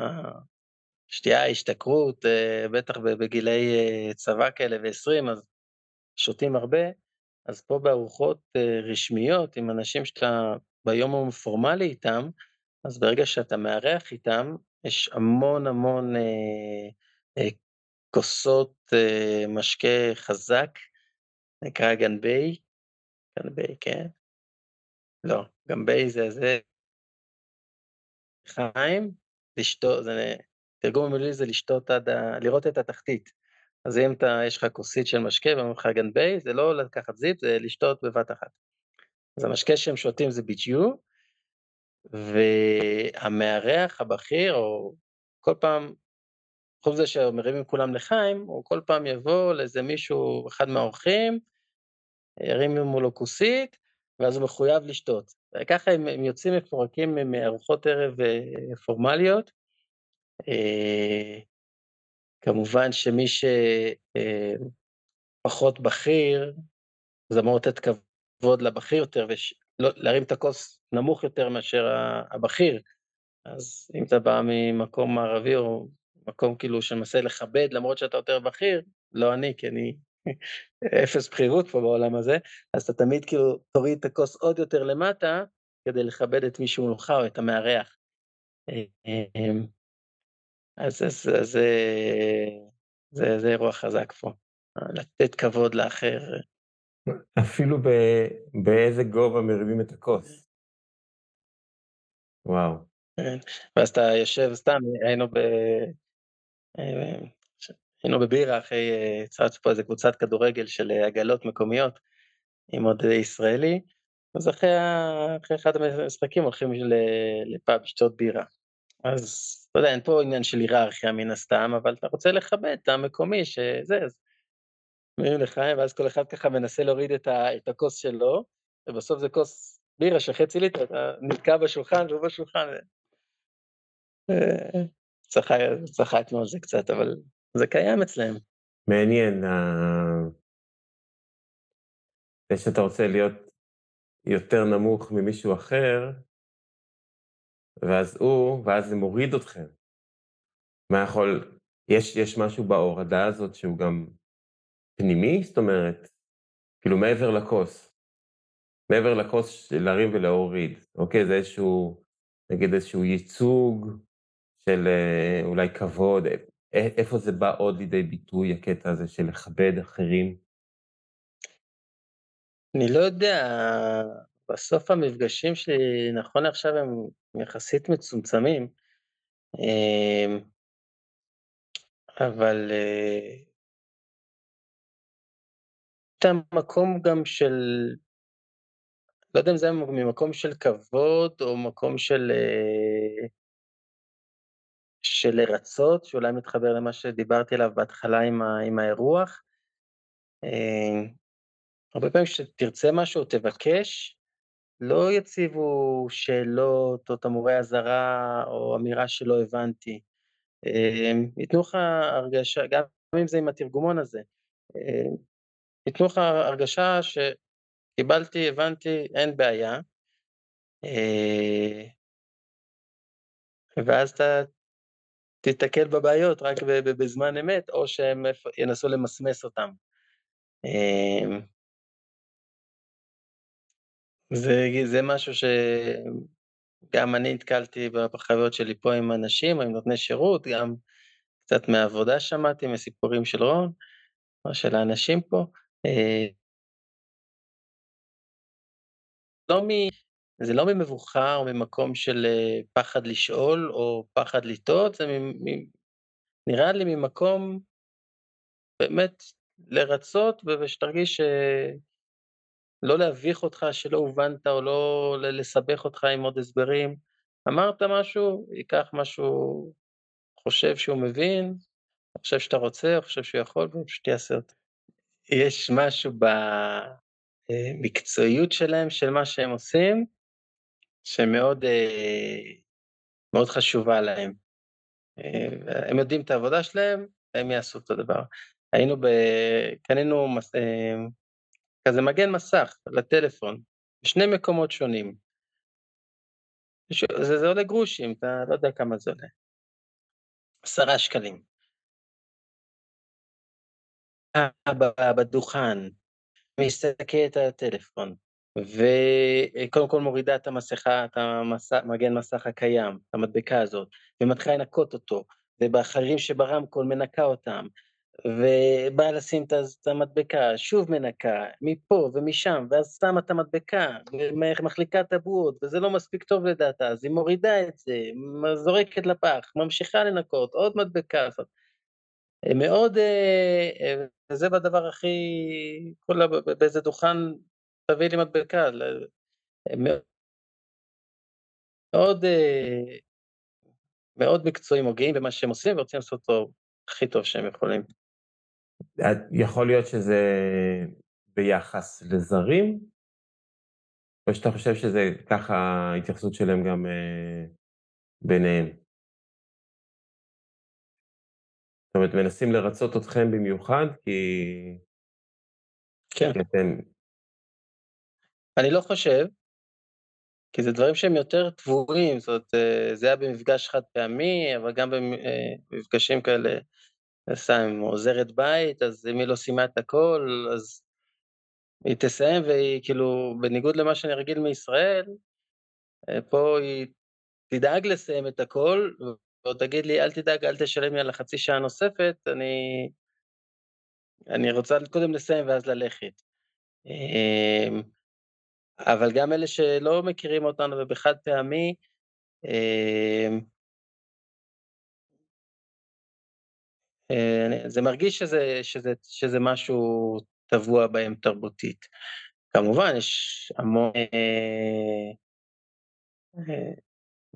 שתייה, השתכרות, בטח בגילי צבא כאלה ועשרים, אז שותים הרבה, אז פה בארוחות רשמיות, עם אנשים שאתה ביום הפורמלי איתם, אז ברגע שאתה מארח איתם, יש המון המון כוסות משקה חזק, נקרא גנבי, גנבי, כן? לא, גנבי זה זה, חיים, לשתות, זה, תרגום המילים זה לשתות עד ה... לראות את התחתית. אז אם אתה, יש לך כוסית של משקה ואומרים לך גנבי, זה לא לקחת זיפ, זה לשתות בבת אחת. אז המשקה שהם שותים זה ביג'יו, והמארח הבכיר, או כל פעם, חוץ מזה שמרימים כולם לחיים, הוא כל פעם יבוא לאיזה מישהו, אחד מהאורחים, ירים מולו כוסית, ואז הוא מחויב לשתות. ככה הם, הם יוצאים מפורקים מארוחות ערב פורמליות. כמובן שמי שפחות בכיר, זה אמור לתת כבוד לבכיר יותר, ולהרים את הכוס נמוך יותר מאשר הבכיר. אז אם אתה בא ממקום מערבי או מקום כאילו שמנסה לכבד, למרות שאתה יותר בכיר, לא אני, כי אני <laughs> אפס בכירות פה בעולם הזה, אז אתה תמיד כאילו תוריד את הכוס עוד יותר למטה, כדי לכבד את מישהו מולך או את המארח. אז זה אירוע חזק פה, לתת כבוד לאחר. אפילו באיזה גובה מרימים את הכוס. וואו. כן, ואז אתה יושב סתם, היינו ב... היינו בבירה אחרי, צרצנו פה איזה קבוצת כדורגל של עגלות מקומיות, עם עוד ישראלי, אז אחרי אחד המשחקים הולכים לפאב לשתות בירה. אז אתה יודע, אין פה עניין של היררכיה מן הסתם, אבל אתה רוצה לכבד את המקומי שזה, אז מביאים לחיים, ואז כל אחד ככה מנסה להוריד את, את הכוס שלו, ובסוף זה כוס בירה של חצי ליטר, אתה נתקע בשולחן והוא בשולחן. צחקנו על זה קצת, אבל זה קיים אצלם. מעניין, זה שאתה רוצה להיות יותר נמוך ממישהו אחר, ואז הוא, ואז זה מוריד אתכם. מה יכול, יש, יש משהו בהורדה הזאת שהוא גם פנימי? זאת אומרת, כאילו מעבר לכוס. מעבר לכוס להרים ולהוריד. אוקיי, זה איזשהו, נגיד איזשהו ייצוג של אה, אולי כבוד. איפה זה בא עוד לידי ביטוי, הקטע הזה של לכבד אחרים? אני לא יודע, בסוף המפגשים שלי, נכון לעכשיו הם יחסית מצומצמים, אבל אה, את המקום גם של, לא יודע אם זה ממקום של כבוד או מקום של, אה, של לרצות, שאולי מתחבר למה שדיברתי עליו בהתחלה עם, ה, עם האירוח. אמ, הרבה פעמים כשתרצה משהו, תבקש, לא יציבו שאלות או תמרורי אזהרה או אמירה שלא הבנתי. אמ, ייתנו לך הרגשה, גם אם זה עם התרגומון הזה, ייתנו לך הרגשה שקיבלתי, הבנתי, אין בעיה. אה, ואז אתה תיתקל בבעיות רק בזמן אמת, או שהם ינסו למסמס אותם. אמ, זה, זה משהו שגם אני נתקלתי בחוויות שלי פה עם אנשים, עם נותני שירות, גם קצת מהעבודה שמעתי, מסיפורים של רון, או של האנשים פה. אה, לא מ... זה לא ממבוכה או ממקום של אה, פחד לשאול או פחד לטעות, זה מ... נראה לי ממקום באמת לרצות ושתרגיש לא להביך אותך שלא הובנת או לא לסבך אותך עם עוד הסברים. אמרת משהו, ייקח משהו, חושב שהוא מבין, חושב שאתה רוצה, חושב שהוא יכול, ופשוט יעשה אותו. יש משהו במקצועיות שלהם, של מה שהם עושים, שמאוד מאוד חשובה להם. הם יודעים את העבודה שלהם, הם יעשו אותו דבר. היינו ב... קנינו כזה מגן מסך לטלפון, בשני מקומות שונים. זה, זה עולה גרושים, אתה לא יודע כמה זה עולה. עשרה שקלים. בדוכן, מסתכלת על הטלפון, וקודם כל מורידה את המסכה, את המגן מסך הקיים, את המדבקה הזאת, ומתחילה לנקות אותו, ובאחרים שברמקול מנקה אותם, ובאה לשים את המדבקה, שוב מנקה, מפה ומשם, ואז שמה את המדבקה, ומחליקה את הבועות, וזה לא מספיק טוב לדעתה, אז היא מורידה את זה, זורקת לפח, ממשיכה לנקות, עוד מדבקה. מאוד, אה, וזה בדבר הכי, כולה באיזה דוכן, תביא לי מדבקה, מאוד, אה, מאוד מקצועיים או גאים במה שהם עושים, ורוצים לעשות אותו הכי טוב שהם יכולים. יכול להיות שזה ביחס לזרים? או שאתה חושב שזה ככה ההתייחסות שלהם גם אה, ביניהם? זאת אומרת, מנסים לרצות אתכם במיוחד, כי... כן. אתם... אני לא חושב, כי זה דברים שהם יותר תבורים, זאת אומרת, אה, זה היה במפגש חד פעמי, אבל גם במפגשים אה, כאלה, סתם, עוזרת בית, אז אם היא לא סיימה את הכל, אז היא תסיים והיא כאילו, בניגוד למה שאני רגיל מישראל, אה, פה היא תדאג לסיים את הכל, ועוד תגיד לי, אל תדאג, אל תשלם לי על החצי שעה נוספת, אני, אני רוצה קודם לסיים ואז ללכת. אמ, אבל גם אלה שלא מכירים אותנו ובחד פעמי, אמ, אה, זה מרגיש שזה, שזה, שזה משהו טבוע בהם תרבותית. כמובן, יש המון...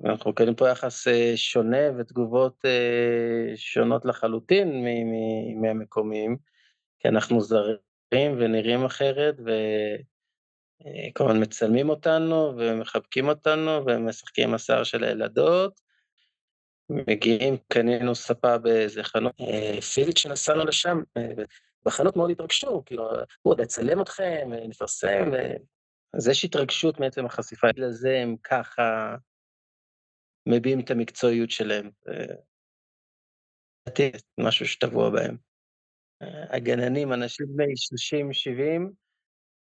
אה, אה, אנחנו מקבלים פה יחס שונה ותגובות שונות לחלוטין מהמקומיים, כי אנחנו זרים ונראים אחרת, וכמובן מצלמים אותנו ומחבקים אותנו ומשחקים עם השיער של הילדות. מגיעים, קנינו ספה באיזה חנות פיזית שנסענו לשם, בחנות מאוד התרגשו, כאילו, הוא עוד יצלם אתכם, נפרסם, אז יש התרגשות מעצם החשיפה, בגלל זה הם ככה מביעים את המקצועיות שלהם. משהו שטבוע בהם. הגננים, אנשים בני 30-70,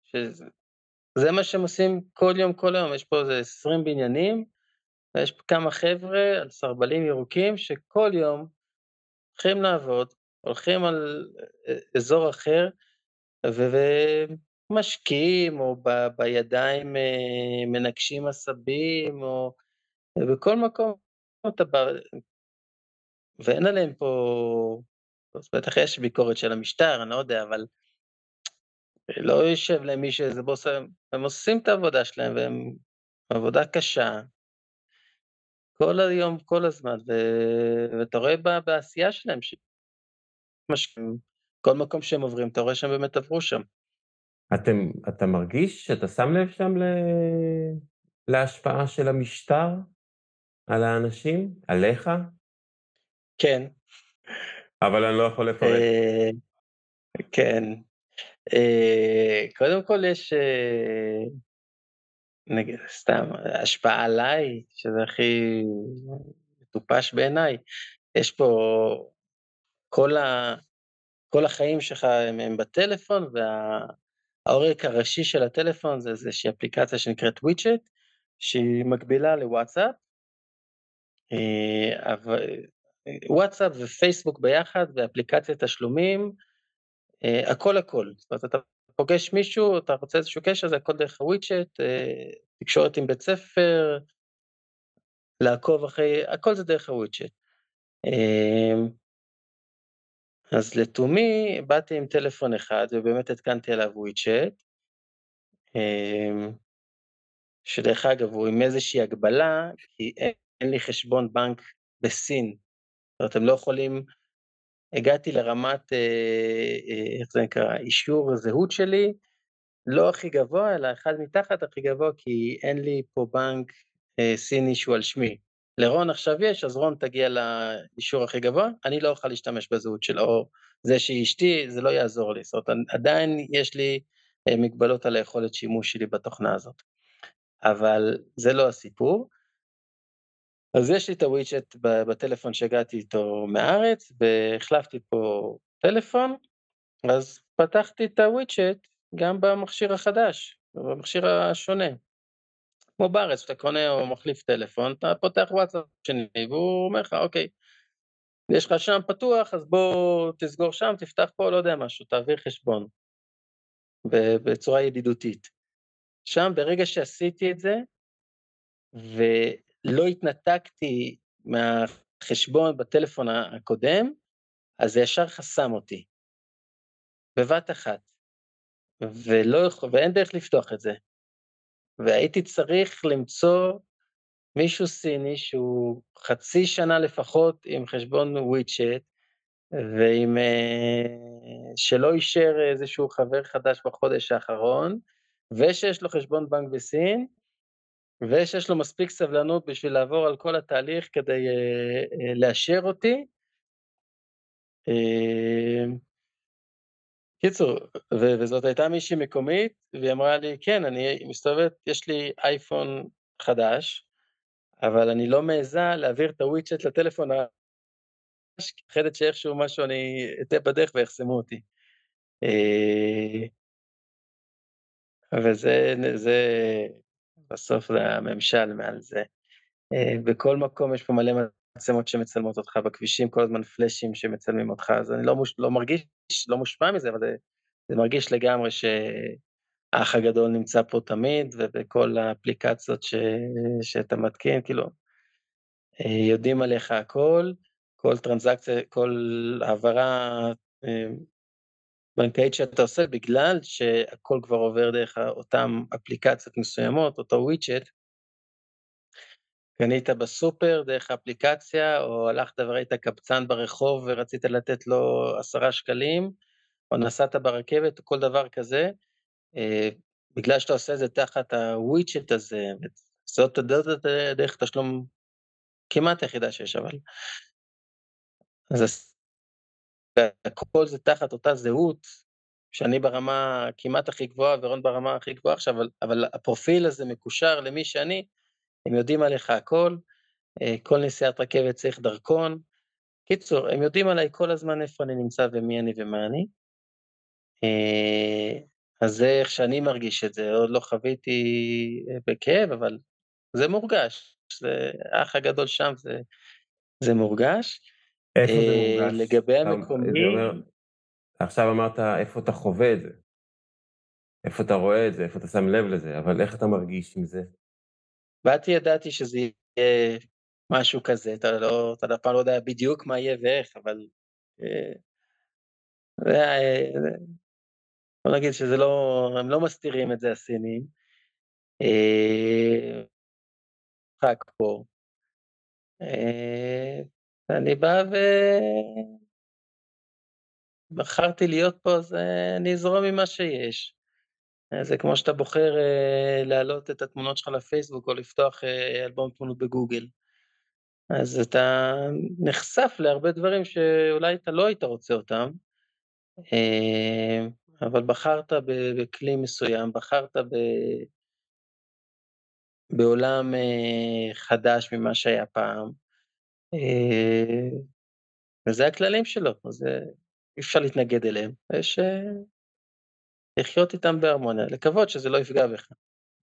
שזה מה שהם עושים כל יום, כל יום, יש פה איזה 20 בניינים, ויש פה כמה חבר'ה על סרבלים ירוקים, שכל יום הולכים לעבוד, הולכים על אזור אחר, ומשקיעים, או ב, בידיים מנגשים עשבים, או בכל מקום אתה בא, ואין עליהם פה, אז בטח יש ביקורת של המשטר, אני לא יודע, אבל לא יושב להם מי שזה בוס, הם עושים את העבודה שלהם, והם עבודה קשה, כל היום, כל הזמן, ו... ואתה רואה ב... בעשייה שלהם, ש... מש... כל מקום שהם עוברים, אתה רואה שהם באמת עברו שם. אתם, אתה מרגיש שאתה שם לב שם ל... להשפעה של המשטר על האנשים? עליך? כן. אבל אני לא יכול לפרט. אה, כן. אה, קודם כל יש, אה, נגיד, סתם, השפעה עליי, שזה הכי מטופש בעיניי. יש פה, כל, ה, כל החיים שלך הם, הם בטלפון, והעורק הראשי של הטלפון זה איזושהי אפליקציה שנקראת וויצ'ט, שהיא מקבילה לוואטסאפ, אבל וואטסאפ ופייסבוק ביחד, ואפליקציית תשלומים, הכל הכל. זאת אומרת, אתה פוגש מישהו, אתה רוצה איזשהו קשר, זה הכל דרך הוויצ'ט, תקשורת עם בית ספר, לעקוב אחרי, הכל זה דרך הוויצ'ט. אז לתומי באתי עם טלפון אחד, ובאמת התקנתי עליו וויצ'ט, שדרך אגב, הוא עם איזושהי הגבלה, כי אין לי חשבון בנק בסין. זאת אומרת, הם לא יכולים, הגעתי לרמת, איך זה נקרא, אישור הזהות שלי, לא הכי גבוה, אלא אחד מתחת הכי גבוה, כי אין לי פה בנק אה, סיני שהוא על שמי. לרון עכשיו יש, אז רון תגיע לאישור הכי גבוה, אני לא אוכל להשתמש בזהות שלו, או זה שהיא אשתי, זה לא יעזור לי. זאת אומרת, עדיין יש לי אה, מגבלות על היכולת שימוש שלי בתוכנה הזאת. אבל זה לא הסיפור. אז יש לי את הוויצ'ט בטלפון שהגעתי איתו מהארץ, והחלפתי פה טלפון, אז פתחתי את הוויצ'ט גם במכשיר החדש, במכשיר השונה. כמו בארץ, אתה קונה או מחליף טלפון, אתה פותח וואטסאפ שני, והוא אומר לך, אוקיי, יש לך שם פתוח, אז בוא תסגור שם, תפתח פה, לא יודע משהו, תעביר חשבון, בצורה ידידותית. שם, ברגע שעשיתי את זה, ולא התנתקתי מהחשבון בטלפון הקודם, אז זה ישר חסם אותי, בבת אחת. ולא, ואין דרך לפתוח את זה. והייתי צריך למצוא מישהו סיני שהוא חצי שנה לפחות עם חשבון וויצ'ט, ועם... שלא אישר איזשהו חבר חדש בחודש האחרון, ושיש לו חשבון בנק בסין, ושיש לו מספיק סבלנות בשביל לעבור על כל התהליך כדי לאשר אותי. קיצור, וזאת הייתה מישהי מקומית, והיא אמרה לי, כן, אני מסתובבת, יש לי אייפון חדש, אבל אני לא מעיזה להעביר את הוויצ'ט לטלפון ה... מפחדת שאיכשהו משהו אני אטעה בדרך ויחסמו אותי. וזה, זה, בסוף זה הממשל מעל זה. בכל מקום יש פה מלא מצלמות שמצלמות אותך בכבישים, כל הזמן פלאשים שמצלמים אותך, אז אני לא, מוש, לא מרגיש, לא מושפע מזה, אבל זה, זה מרגיש לגמרי שהאח הגדול נמצא פה תמיד, ובכל האפליקציות ש, שאתה מתקין, כאילו, יודעים עליך הכל, כל טרנזקציה, כל העברה בנקאית שאתה עושה, בגלל שהכל כבר עובר דרך אותן אפליקציות מסוימות, אותו וויצ'ט, קנית בסופר דרך האפליקציה, או הלכת וראית קבצן ברחוב ורצית לתת לו עשרה שקלים, או נסעת ברכבת, או כל דבר כזה, בגלל שאתה עושה את זה תחת הוויצ'ט הזה, זאת הדרך תשלום כמעט היחידה שיש, אבל... אז הכל זה תחת אותה זהות, שאני ברמה כמעט הכי גבוהה ורון ברמה הכי גבוהה עכשיו, אבל, אבל הפרופיל הזה מקושר למי שאני, הם יודעים עליך הכל, כל נסיעת רכבת צריך דרכון. קיצור, הם יודעים עליי כל הזמן איפה אני נמצא ומי אני ומה אני. אז זה איך שאני מרגיש את זה, עוד לא חוויתי בכאב, אבל זה מורגש. זה האח הגדול שם, זה, זה מורגש. איפה זה מורגש? לגבי המקומי... עכשיו אמרת איפה אתה חווה את זה, איפה אתה רואה את זה, איפה אתה שם לב לזה, אבל איך אתה מרגיש עם זה? באתי, ידעתי שזה יהיה משהו כזה, אתה לא, אתה אף פעם לא יודע בדיוק מה יהיה ואיך, אבל... בוא נגיד שזה לא, הם לא מסתירים את זה, הסינים. רק פה. אני בא ו... בחרתי להיות פה, אז אני אזרום עם מה שיש. זה כמו שאתה בוחר להעלות את התמונות שלך לפייסבוק, או לפתוח אלבום תמונות בגוגל. אז אתה נחשף להרבה דברים שאולי אתה לא היית רוצה אותם, אבל בחרת בכלי מסוים, בחרת ב... בעולם חדש ממה שהיה פעם, וזה הכללים שלו, אז אי אפשר להתנגד אליהם, יש לחיות איתם בהרמוניה, לקוות שזה לא יפגע בך.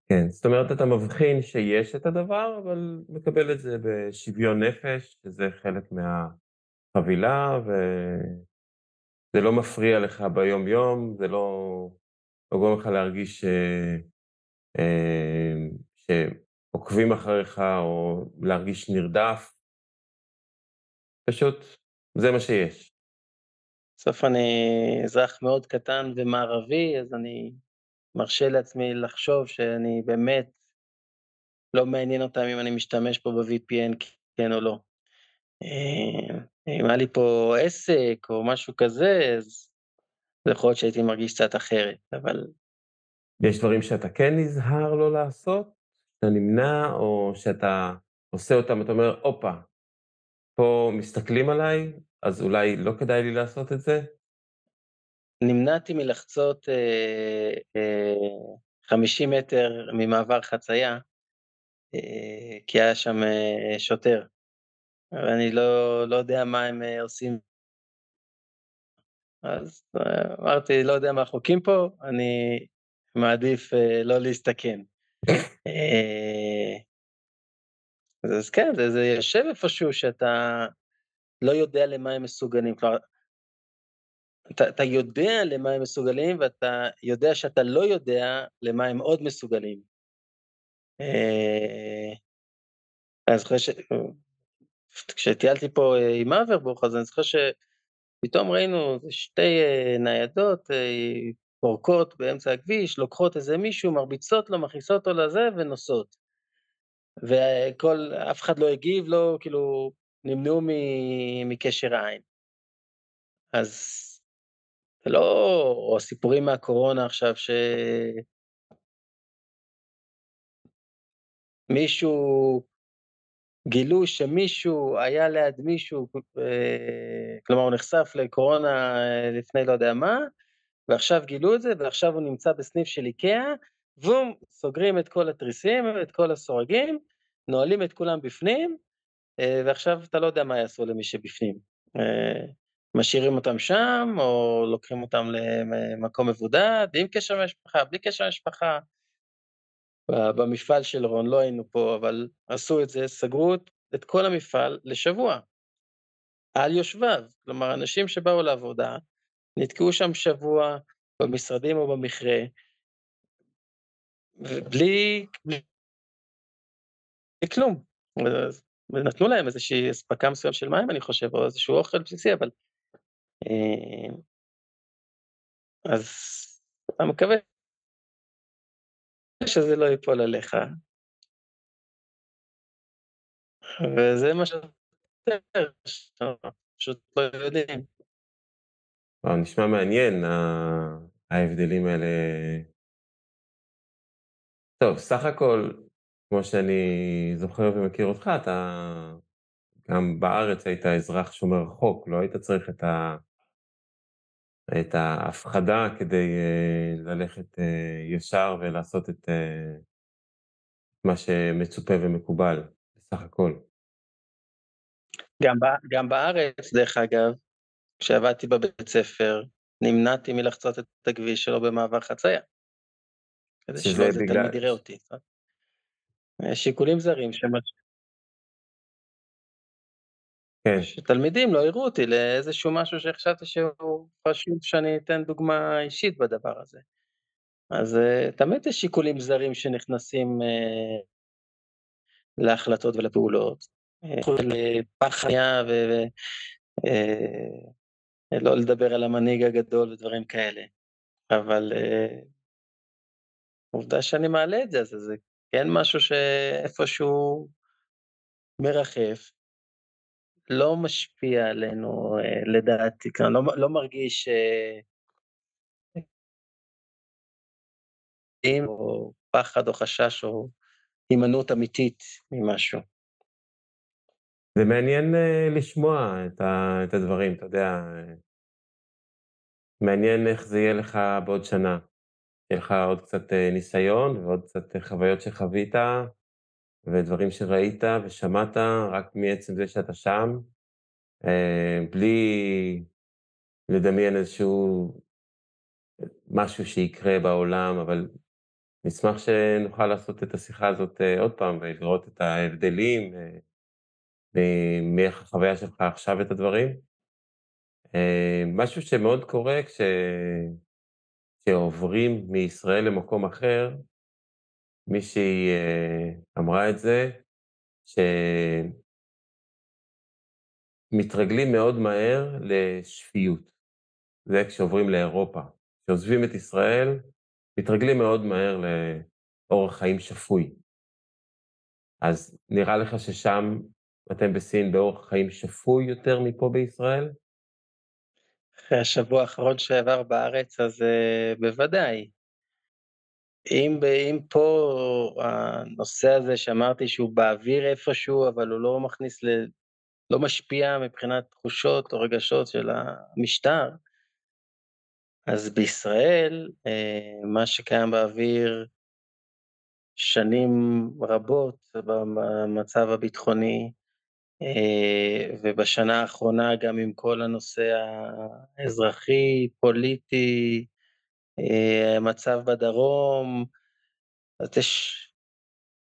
כן, זאת אומרת, אתה מבחין שיש את הדבר, אבל מקבל את זה בשוויון נפש, שזה חלק מהחבילה, וזה לא מפריע לך ביום-יום, זה לא, לא גורם לך להרגיש ש... שעוקבים אחריך, או להרגיש נרדף. פשוט, זה מה שיש. בסוף אני אזרח מאוד קטן ומערבי, אז אני מרשה לעצמי לחשוב שאני באמת, לא מעניין אותם אם אני משתמש פה ב-VPN, כן או לא. אם היה לי פה עסק או משהו כזה, אז יכול להיות שהייתי מרגיש קצת אחרת, אבל... יש דברים שאתה כן נזהר לא לעשות? שאתה נמנע, או שאתה עושה אותם, אתה אומר, הופה, פה מסתכלים עליי, אז אולי לא כדאי לי לעשות את זה? נמנעתי מלחצות אה, אה, 50 מטר ממעבר חצייה, אה, כי היה שם אה, שוטר. ואני לא, לא יודע מה הם אה, עושים. אז אה, אמרתי, לא יודע מה החוקים פה, אני מעדיף אה, לא להסתכן. <laughs> אה, אז כן, זה, זה יושב איפשהו שאתה לא יודע למה הם מסוגלים. כלומר, אתה, אתה יודע למה הם מסוגלים, ואתה יודע שאתה לא יודע למה הם עוד מסוגלים. אה, אז אחרי ש... כשטיילתי פה אה, עם אברבוך, אז אני זוכר שפתאום ראינו שתי אה, ניידות פורקות באמצע הכביש, לוקחות איזה מישהו, מרביצות לו, מכניסות אותו לזה ונוסעות. וכל, אף אחד לא הגיב, לא, כאילו, נמנעו מקשר העין. אז זה לא, או סיפורים מהקורונה עכשיו, ש... מישהו, גילו שמישהו היה ליד מישהו, אה, כלומר הוא נחשף לקורונה לפני לא יודע מה, ועכשיו גילו את זה, ועכשיו הוא נמצא בסניף של איקאה, בום, סוגרים את כל התריסים, את כל הסורגים, נועלים את כולם בפנים, אה, ועכשיו אתה לא יודע מה יעשו למי שבפנים. אה, משאירים אותם שם, או לוקחים אותם למקום מבודד, עם קשר למשפחה, בלי קשר למשפחה. במפעל של רון, לא היינו פה, אבל עשו את זה, סגרו את כל המפעל לשבוע, על יושביו. כלומר, אנשים שבאו לעבודה, נתקעו שם שבוע במשרדים או במכרה, ובלי בלי כלום. ונתנו להם איזושהי אספקה מסוים של מים, אני חושב, או איזשהו אוכל בסיסי, אבל... אה, אז אני מקווה שזה לא ייפול עליך. וזה מה שאתה פשוט לא יודעים. נשמע מעניין, ההבדלים האלה. טוב, סך הכל, כמו שאני זוכר ומכיר אותך, אתה גם בארץ היית אזרח שומר חוק, לא היית צריך את, ה... את ההפחדה כדי uh, ללכת uh, ישר ולעשות את uh, מה שמצופה ומקובל, בסך הכל. גם, גם בארץ, דרך אגב, כשעבדתי בבית ספר, נמנעתי מלחצות את הכביש שלו במעבר חצייה. כדי שלא איזה בגלל... תלמיד יראה אותי. שיקולים זרים שמש... כן. שתלמידים לא יראו אותי לאיזשהו משהו שהחשבתי שהוא חשוב שאני אתן דוגמה אישית בדבר הזה. אז uh, תמיד יש שיקולים זרים שנכנסים uh, להחלטות ולפעולות. פח חיה ולא לדבר על המנהיג הגדול ודברים כאלה. אבל עובדה שאני מעלה את זה, אז זה כן משהו שאיפשהו מרחף, לא משפיע עלינו אה, לדעתי, כאן לא, לא מרגיש אם או פחד או חשש או הימנעות אמיתית ממשהו. זה מעניין uh, לשמוע את, ה, את הדברים, אתה יודע, מעניין איך זה יהיה לך בעוד שנה. יהיה לך עוד קצת uh, ניסיון ועוד קצת חוויות שחווית, ודברים שראית ושמעת רק מעצם זה שאתה שם, אה, בלי לדמיין איזשהו משהו שיקרה בעולם, אבל נשמח שנוכל לעשות את השיחה הזאת אה, עוד פעם ולראות את ההבדלים, אה, מאיך החוויה שלך עכשיו את הדברים. משהו שמאוד קורה כש... כשעוברים מישראל למקום אחר, מישהי אמרה את זה, שמתרגלים מאוד מהר לשפיות. זה כשעוברים לאירופה. כשעוזבים את ישראל, מתרגלים מאוד מהר לאורח חיים שפוי. אז נראה לך ששם אתם בסין באורח חיים שפוי יותר מפה בישראל? אחרי השבוע האחרון שעבר בארץ, אז uh, בוודאי. אם, אם פה הנושא הזה שאמרתי שהוא באוויר איפשהו, אבל הוא לא מכניס ל... לא משפיע מבחינת תחושות או רגשות של המשטר, אז בישראל, אה, מה שקיים באוויר שנים רבות במצב הביטחוני, ובשנה האחרונה גם עם כל הנושא האזרחי, פוליטי, המצב אה, בדרום, אז יש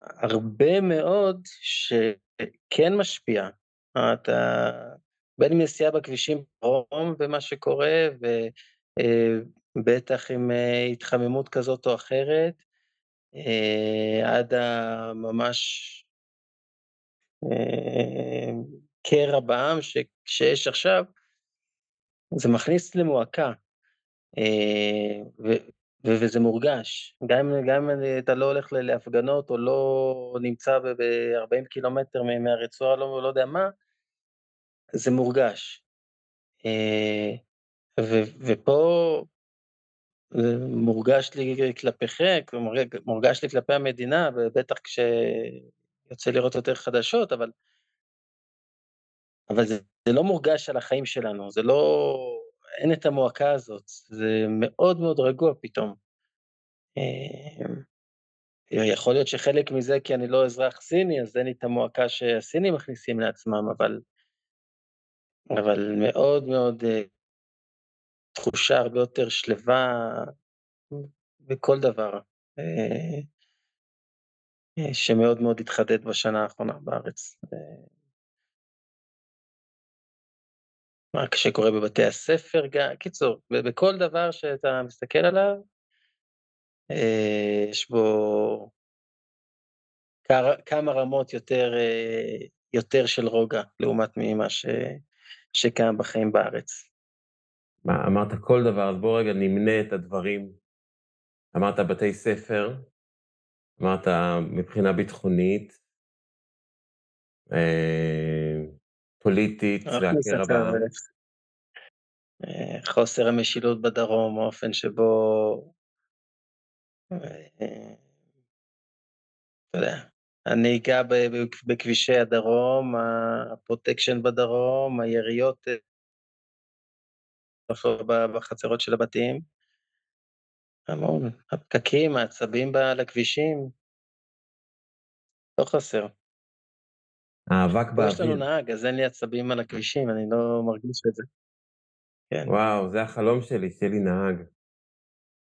הרבה מאוד שכן משפיע. אתה, בין נסיעה בכבישים דרום ומה שקורה, ובטח עם אה, התחממות כזאת או אחרת, אה, עד הממש קרע בעם שיש עכשיו, זה מכניס למועקה. אה, וזה מורגש. גם אם אתה לא הולך להפגנות או לא נמצא ב-40 קילומטר מהרצועה, לא לא יודע מה, זה מורגש. אה, ופה זה מורגש לי כלפיכם, מורגש לי כלפי המדינה, ובטח כשיוצא לראות יותר חדשות, אבל אבל זה לא מורגש על החיים שלנו, זה לא... אין את המועקה הזאת, זה מאוד מאוד רגוע פתאום. יכול להיות שחלק מזה כי אני לא אזרח סיני, אז אין לי את המועקה שהסינים מכניסים לעצמם, אבל אבל מאוד מאוד תחושה הרבה יותר שלווה בכל דבר, שמאוד מאוד התחדד בשנה האחרונה בארץ. מה שקורה בבתי הספר קיצור, בכל דבר שאתה מסתכל עליו, יש בו כמה רמות יותר של רוגע, לעומת ממה שקיים בחיים בארץ. מה, אמרת כל דבר, אז בוא רגע נמנה את הדברים. אמרת בתי ספר, אמרת מבחינה ביטחונית, פוליטית, זה הקרע בעם. חוסר המשילות בדרום, האופן שבו... אתה יודע, הנהיגה בכבישי הדרום, הפרוטקשן בדרום, היריות בחצרות של הבתים, המון, הפקקים, העצבים על הכבישים, לא חסר. האבק באוויר. יש לנו נהג, אז אין לי עצבים על הכבישים, אני לא מרגיש את זה. כן. וואו, זה החלום שלי, שיהיה לי נהג.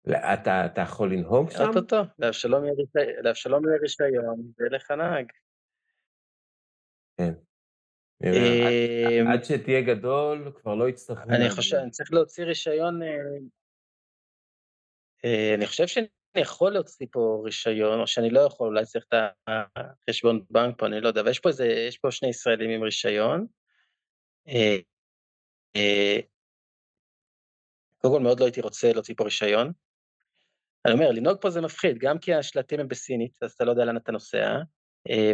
אתה, אתה יכול לנהוג שם? אוטוטו, לאבשלום יהיה רישיון, ויהיה לך נהג. כן. אמ, עד שתהיה גדול, כבר לא יצטרכו... אני חושב, אני צריך להוציא רישיון... אני חושב שאני יכול להוציא פה רישיון, או שאני לא יכול, אולי צריך את החשבון בנק פה, אני לא יודע, אבל יש פה איזה, יש פה שני ישראלים עם רישיון. קודם כל, מאוד לא הייתי רוצה להוציא פה רישיון. אני אומר, לנהוג פה זה מפחיד, גם כי השלטים הם בסינית, אז אתה לא יודע לאן אתה נוסע,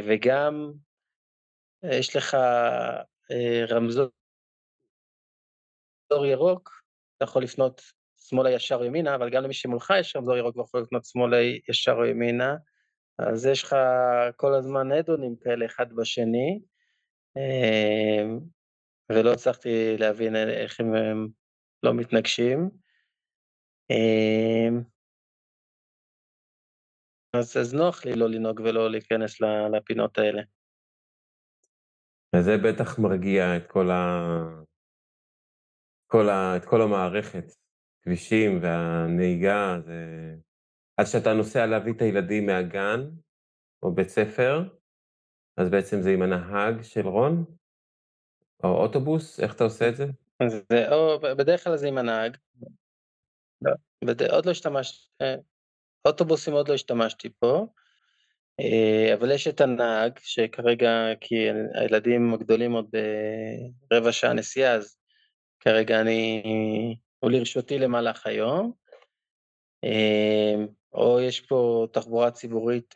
וגם יש לך רמזור ירוק, אתה יכול לפנות שמאלה ישר ימינה, אבל גם למי שמולך יש רמזור ירוק ויכול לפנות שמאלה ישר ימינה, אז יש לך כל הזמן אדונים כאלה אחד בשני, ולא הצלחתי להבין איך הם לא מתנגשים. אז, אז נוח לי לא לנהוג ולא להיכנס לפינות האלה. וזה בטח מרגיע את כל, ה... כל, ה... את כל המערכת, כבישים והנהיגה, זה... אז כשאתה נוסע להביא את הילדים מהגן או בית ספר, אז בעצם זה עם הנהג של רון? או אוטובוס? איך אתה עושה את זה? זה או, בדרך כלל זה עם הנהג. בד... עוד לא השתמשתי, אוטובוסים עוד לא השתמשתי פה, אבל יש את הנהג, שכרגע, כי הילדים הגדולים עוד ברבע שעה נסיעה, אז כרגע אני, הוא לרשותי למהלך היום. או יש פה תחבורה ציבורית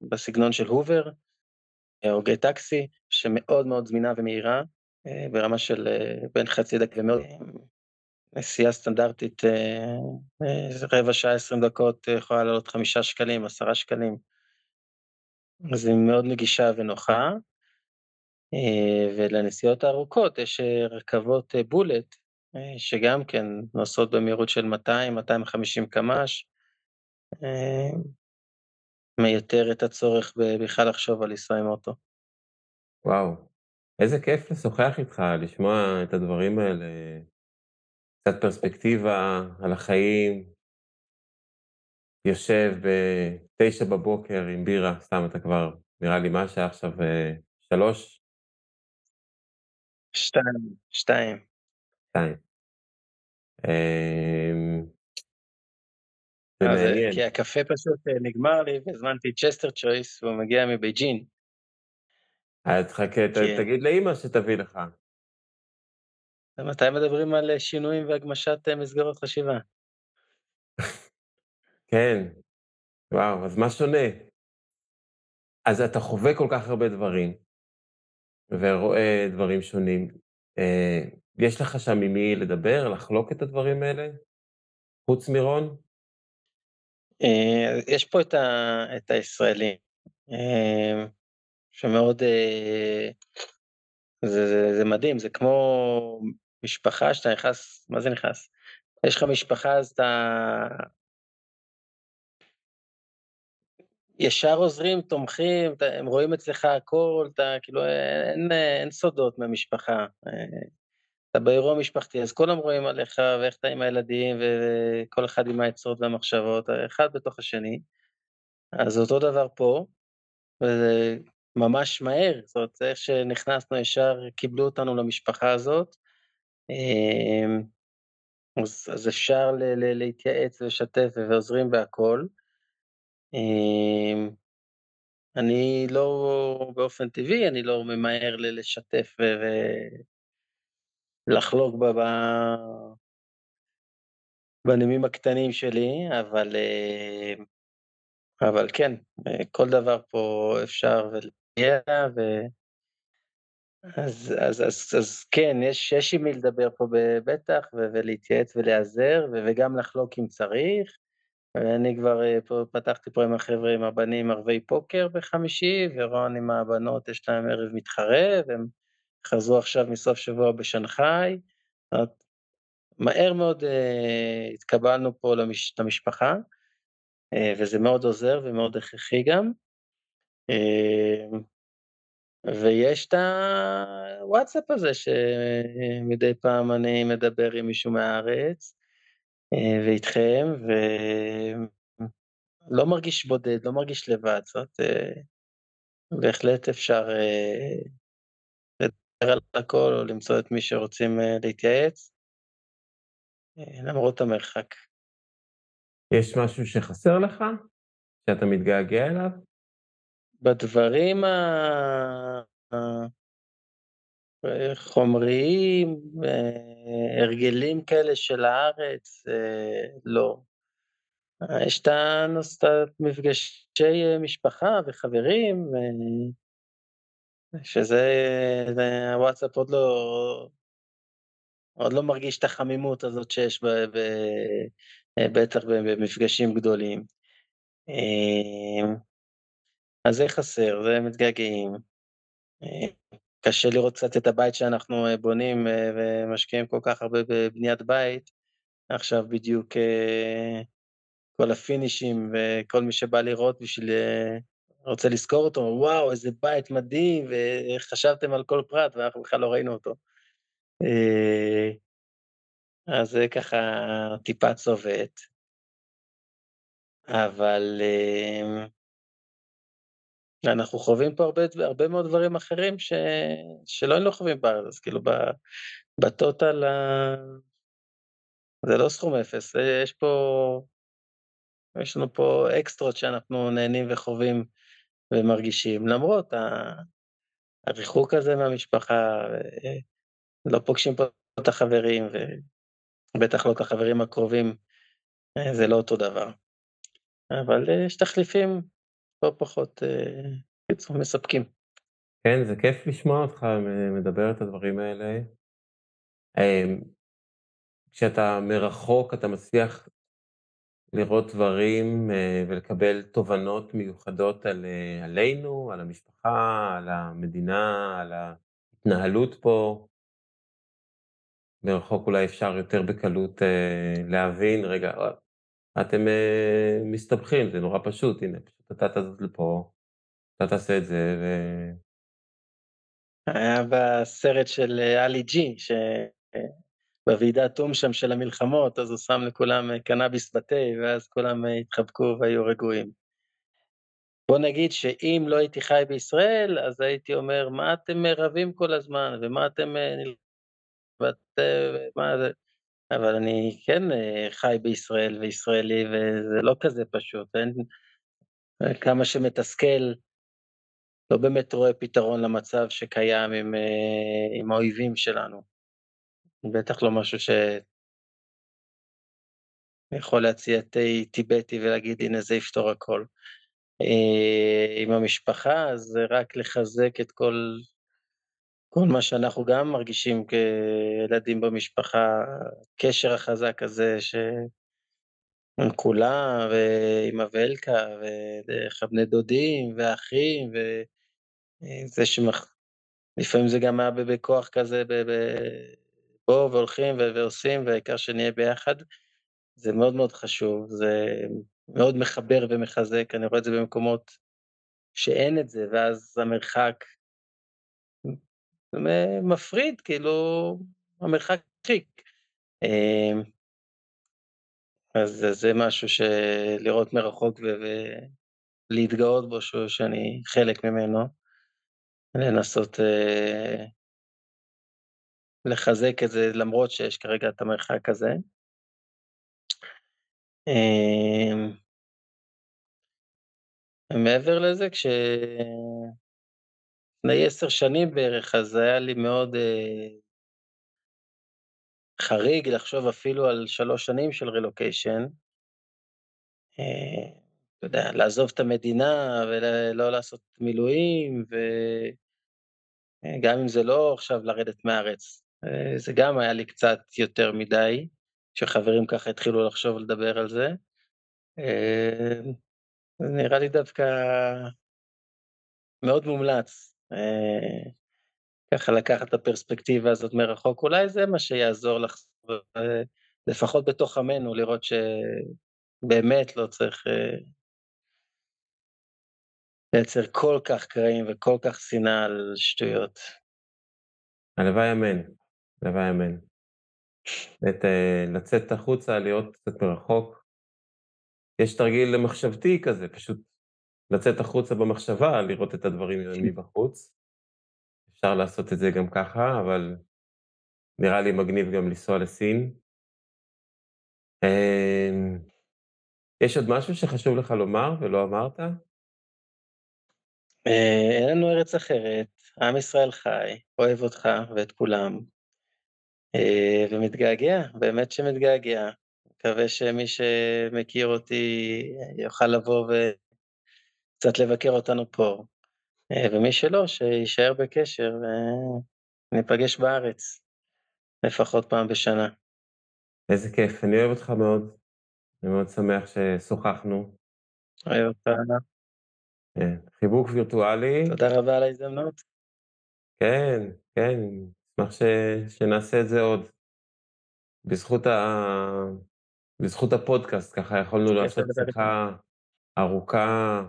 בסגנון של הובר, או גט טקסי, שמאוד מאוד זמינה ומהירה, ברמה של בין חצי דקה ומאוד... נסיעה סטנדרטית, רבע שעה, עשרים דקות, יכולה לעלות חמישה שקלים, עשרה שקלים. אז היא מאוד נגישה ונוחה. ולנסיעות הארוכות יש רכבות בולט, שגם כן נוסעות במהירות של 200-250 קמ"ש, מייתר את הצורך בכלל לחשוב על לנסוע עם אוטו. וואו, איזה כיף לשוחח איתך, לשמוע את הדברים האלה, קצת פרספקטיבה על החיים. יושב בתשע בבוקר עם בירה, סתם אתה כבר, נראה לי מה השעה עכשיו, שלוש? שתיים, שתיים. שתיים. אמ, זה מעניין. כי הקפה פשוט נגמר לי והזמנתי Taster's Choice והוא מגיע מבייג'ין. אז חכה, תגיד לאמא שתביא לך. מתי מדברים על שינויים והגמשת מסגרות חשיבה? <laughs> כן, וואו, אז מה שונה? אז אתה חווה כל כך הרבה דברים, ורואה דברים שונים. יש לך שם עם מי לדבר, לחלוק את הדברים האלה? חוץ מרון? אה, יש פה את, ה, את הישראלים, אה, שמאוד, אה, זה, זה, זה מדהים, זה כמו משפחה שאתה נכנס, מה זה נכנס? יש לך משפחה אז אתה ישר עוזרים, תומכים, הם רואים אצלך הכל, אתה כאילו אין, אין סודות מהמשפחה. אתה באירוע משפחתי, אז כולם רואים עליך ואיך אתה עם הילדים וכל אחד עם העצות והמחשבות, אחד בתוך השני. אז אותו דבר פה, וזה ממש מהר, זאת אומרת, איך שנכנסנו ישר, קיבלו אותנו למשפחה הזאת. אמ, אז, אז אפשר ל, ל, להתייעץ ולשתף ועוזרים בהכל. אמ, אני לא, באופן טבעי, אני לא ממהר לשתף ולחלוק ב, בנימים הקטנים שלי, אבל, אה, אבל כן, אה, כל דבר פה אפשר ולהגיע, ו... אז, אז, אז, אז כן, יש, יש עם מי לדבר פה בטח, ולהתייעץ ולהיעזר, וגם לחלוק אם צריך. ואני כבר אה, פה, פתחתי פה עם החבר'ה, עם הבנים, ערבי פוקר בחמישי, ורון עם הבנות, יש להם ערב מתחרה, והם חזרו עכשיו מסוף שבוע בשנגחאי. מהר מאוד uh, התקבלנו פה למש, למשפחה, uh, וזה מאוד עוזר ומאוד הכרחי גם. Uh, ויש את הוואטסאפ הזה, שמדי פעם אני מדבר עם מישהו מהארץ, ואיתכם, ולא מרגיש בודד, לא מרגיש לבד, זאת בהחלט אפשר על הכל, או למצוא את מי שרוצים uh, להתייעץ. למרות המרחק. יש משהו שחסר לך? שאתה מתגעגע אליו? בדברים החומריים, הרגלים כאלה של הארץ, לא. יש את המפגשי משפחה וחברים, שזה, הוואטסאפ עוד לא, עוד לא מרגיש את החמימות הזאת שיש ב, ב, בטח במפגשים גדולים. אמ, אז זה חסר, זה מתגעגעים. קשה לראות קצת את הבית שאנחנו בונים ומשקיעים כל כך הרבה בבניית בית. עכשיו בדיוק כל הפינישים וכל מי שבא לראות בשביל, רוצה לזכור אותו, וואו, איזה בית מדהים, וחשבתם על כל פרט ואנחנו בכלל לא ראינו אותו. אה, אז זה ככה טיפה צובט. אבל אה, אנחנו חווים פה הרבה, הרבה מאוד דברים אחרים ש... שלא היינו חווים בארץ, אז כאילו בטוטל זה לא סכום אפס, יש פה, יש לנו פה אקסטרות שאנחנו נהנים וחווים ומרגישים, למרות הריחוק הזה מהמשפחה, לא פוגשים פה את החברים, ובטח לא את החברים הקרובים, אה, זה לא אותו דבר. אבל אה, יש תחליפים לא פחות, קיצור, אה, מספקים. כן, זה כיף לשמוע אותך מדבר את הדברים האלה. כשאתה מרחוק, אתה מצליח לראות דברים ולקבל תובנות מיוחדות על, עלינו, על המשפחה, על המדינה, על ההתנהלות פה. מרחוק אולי אפשר יותר בקלות אה, להבין, רגע, אה, אתם אה, מסתבכים, זה נורא פשוט, הנה, פשוט אתה תזוז לפה, אתה תעשה את זה, ו... היה בסרט של אה, אלי ג'י, שבוועידת או"ם שם של המלחמות, אז הוא שם לכולם אה, קנאביס בתה, ואז כולם התחבקו והיו רגועים. בוא נגיד שאם לא הייתי חי בישראל, אז הייתי אומר, מה אתם רבים כל הזמן, ומה אתם ואת, מה זה, אבל אני כן אה, חי בישראל וישראלי, וזה לא כזה פשוט, אין, כמה שמתסכל, לא באמת רואה פתרון למצב שקיים עם, אה, עם האויבים שלנו. בטח לא משהו ש... יכול להציע תה טיבטי ולהגיד, הנה זה יפתור הכל. אה, עם המשפחה, זה רק לחזק את כל כל מה שאנחנו גם מרגישים כילדים במשפחה, הקשר החזק הזה, ש... עם כולם, ואמא ואלקה, ודרך הבני דודים, והאחים, וזה שמח... לפעמים זה גם היה בכוח כזה, ב... ב... בוא, והולכים ועושים, והעיקר שנהיה ביחד. זה מאוד מאוד חשוב, זה מאוד מחבר ומחזק, אני רואה את זה במקומות שאין את זה, ואז המרחק מפריד, כאילו, המרחק מרחיק. אז זה משהו שלראות מרחוק ולהתגאות בו, שאני חלק ממנו, לנסות לחזק את זה, למרות שיש כרגע את המרחק הזה. מעבר לזה, כשלפני עשר שנים בערך, אז היה לי מאוד חריג לחשוב אפילו על שלוש שנים של רילוקיישן. אתה יודע, לעזוב את המדינה ולא לעשות מילואים, וגם אם זה לא עכשיו לרדת מהארץ, זה גם היה לי קצת יותר מדי, כשחברים ככה התחילו לחשוב ולדבר על זה. זה נראה לי דווקא מאוד מומלץ, ככה לקחת את הפרספקטיבה הזאת מרחוק, אולי זה מה שיעזור לך, לפחות בתוך עמנו, לראות שבאמת לא צריך לייצר כל כך קרעים וכל כך שנאה על שטויות. הלוואי אמן, הלוואי אמן. לצאת החוצה, להיות קצת מרחוק. יש תרגיל מחשבתי כזה, פשוט לצאת החוצה במחשבה, לראות את הדברים מבחוץ. אפשר לעשות את זה גם ככה, אבל נראה לי מגניב גם לנסוע לסין. יש עוד משהו שחשוב לך לומר ולא אמרת? אין לנו ארץ אחרת, עם ישראל חי, אוהב אותך ואת כולם, ומתגעגע, באמת שמתגעגע. מקווה שמי שמכיר אותי יוכל לבוא וקצת לבקר אותנו פה, ומי שלא, שיישאר בקשר וניפגש בארץ, לפחות פעם בשנה. איזה כיף, אני אוהב אותך מאוד. אני מאוד שמח ששוחחנו. אוהב אותך. כן, חיבוק וירטואלי. תודה רבה על ההזדמנות. כן, כן, אשמח ש... שנעשה את זה עוד. בזכות, ה... בזכות הפודקאסט, ככה יכולנו לעשות שיחה ארוכה,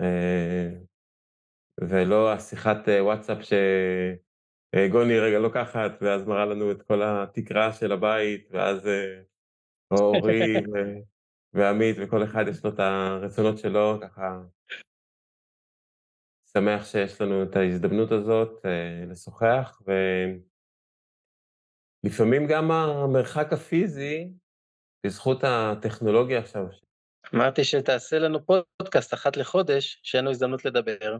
אה, ולא השיחת אה, וואטסאפ שגוני רגע לוקחת, ואז מראה לנו את כל התקרה של הבית, ואז אה, אורי <laughs> ו... ועמית, וכל אחד יש לו את הרצונות שלו, ככה שמח שיש לנו את ההזדמנות הזאת אה, לשוחח, ולפעמים גם המרחק הפיזי, בזכות הטכנולוגיה עכשיו. אמרתי שתעשה לנו פודקאסט אחת לחודש, שאין לנו הזדמנות לדבר.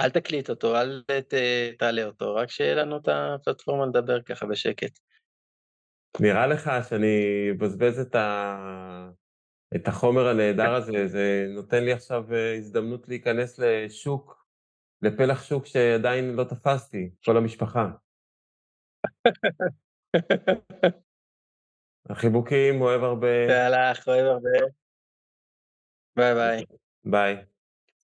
אל תקליט אותו, אל ת, תעלה אותו, רק שיהיה לנו את הפלטפורמה לדבר ככה בשקט. נראה לך שאני אבזבז את, ה... את החומר הנהדר הזה, זה נותן לי עכשיו אה, הזדמנות להיכנס לשוק לפלח שוק שעדיין לא תפסתי, כל המשפחה. החיבוקים, אוהב הרבה. יאללה, אוהב הרבה. ביי ביי. ביי.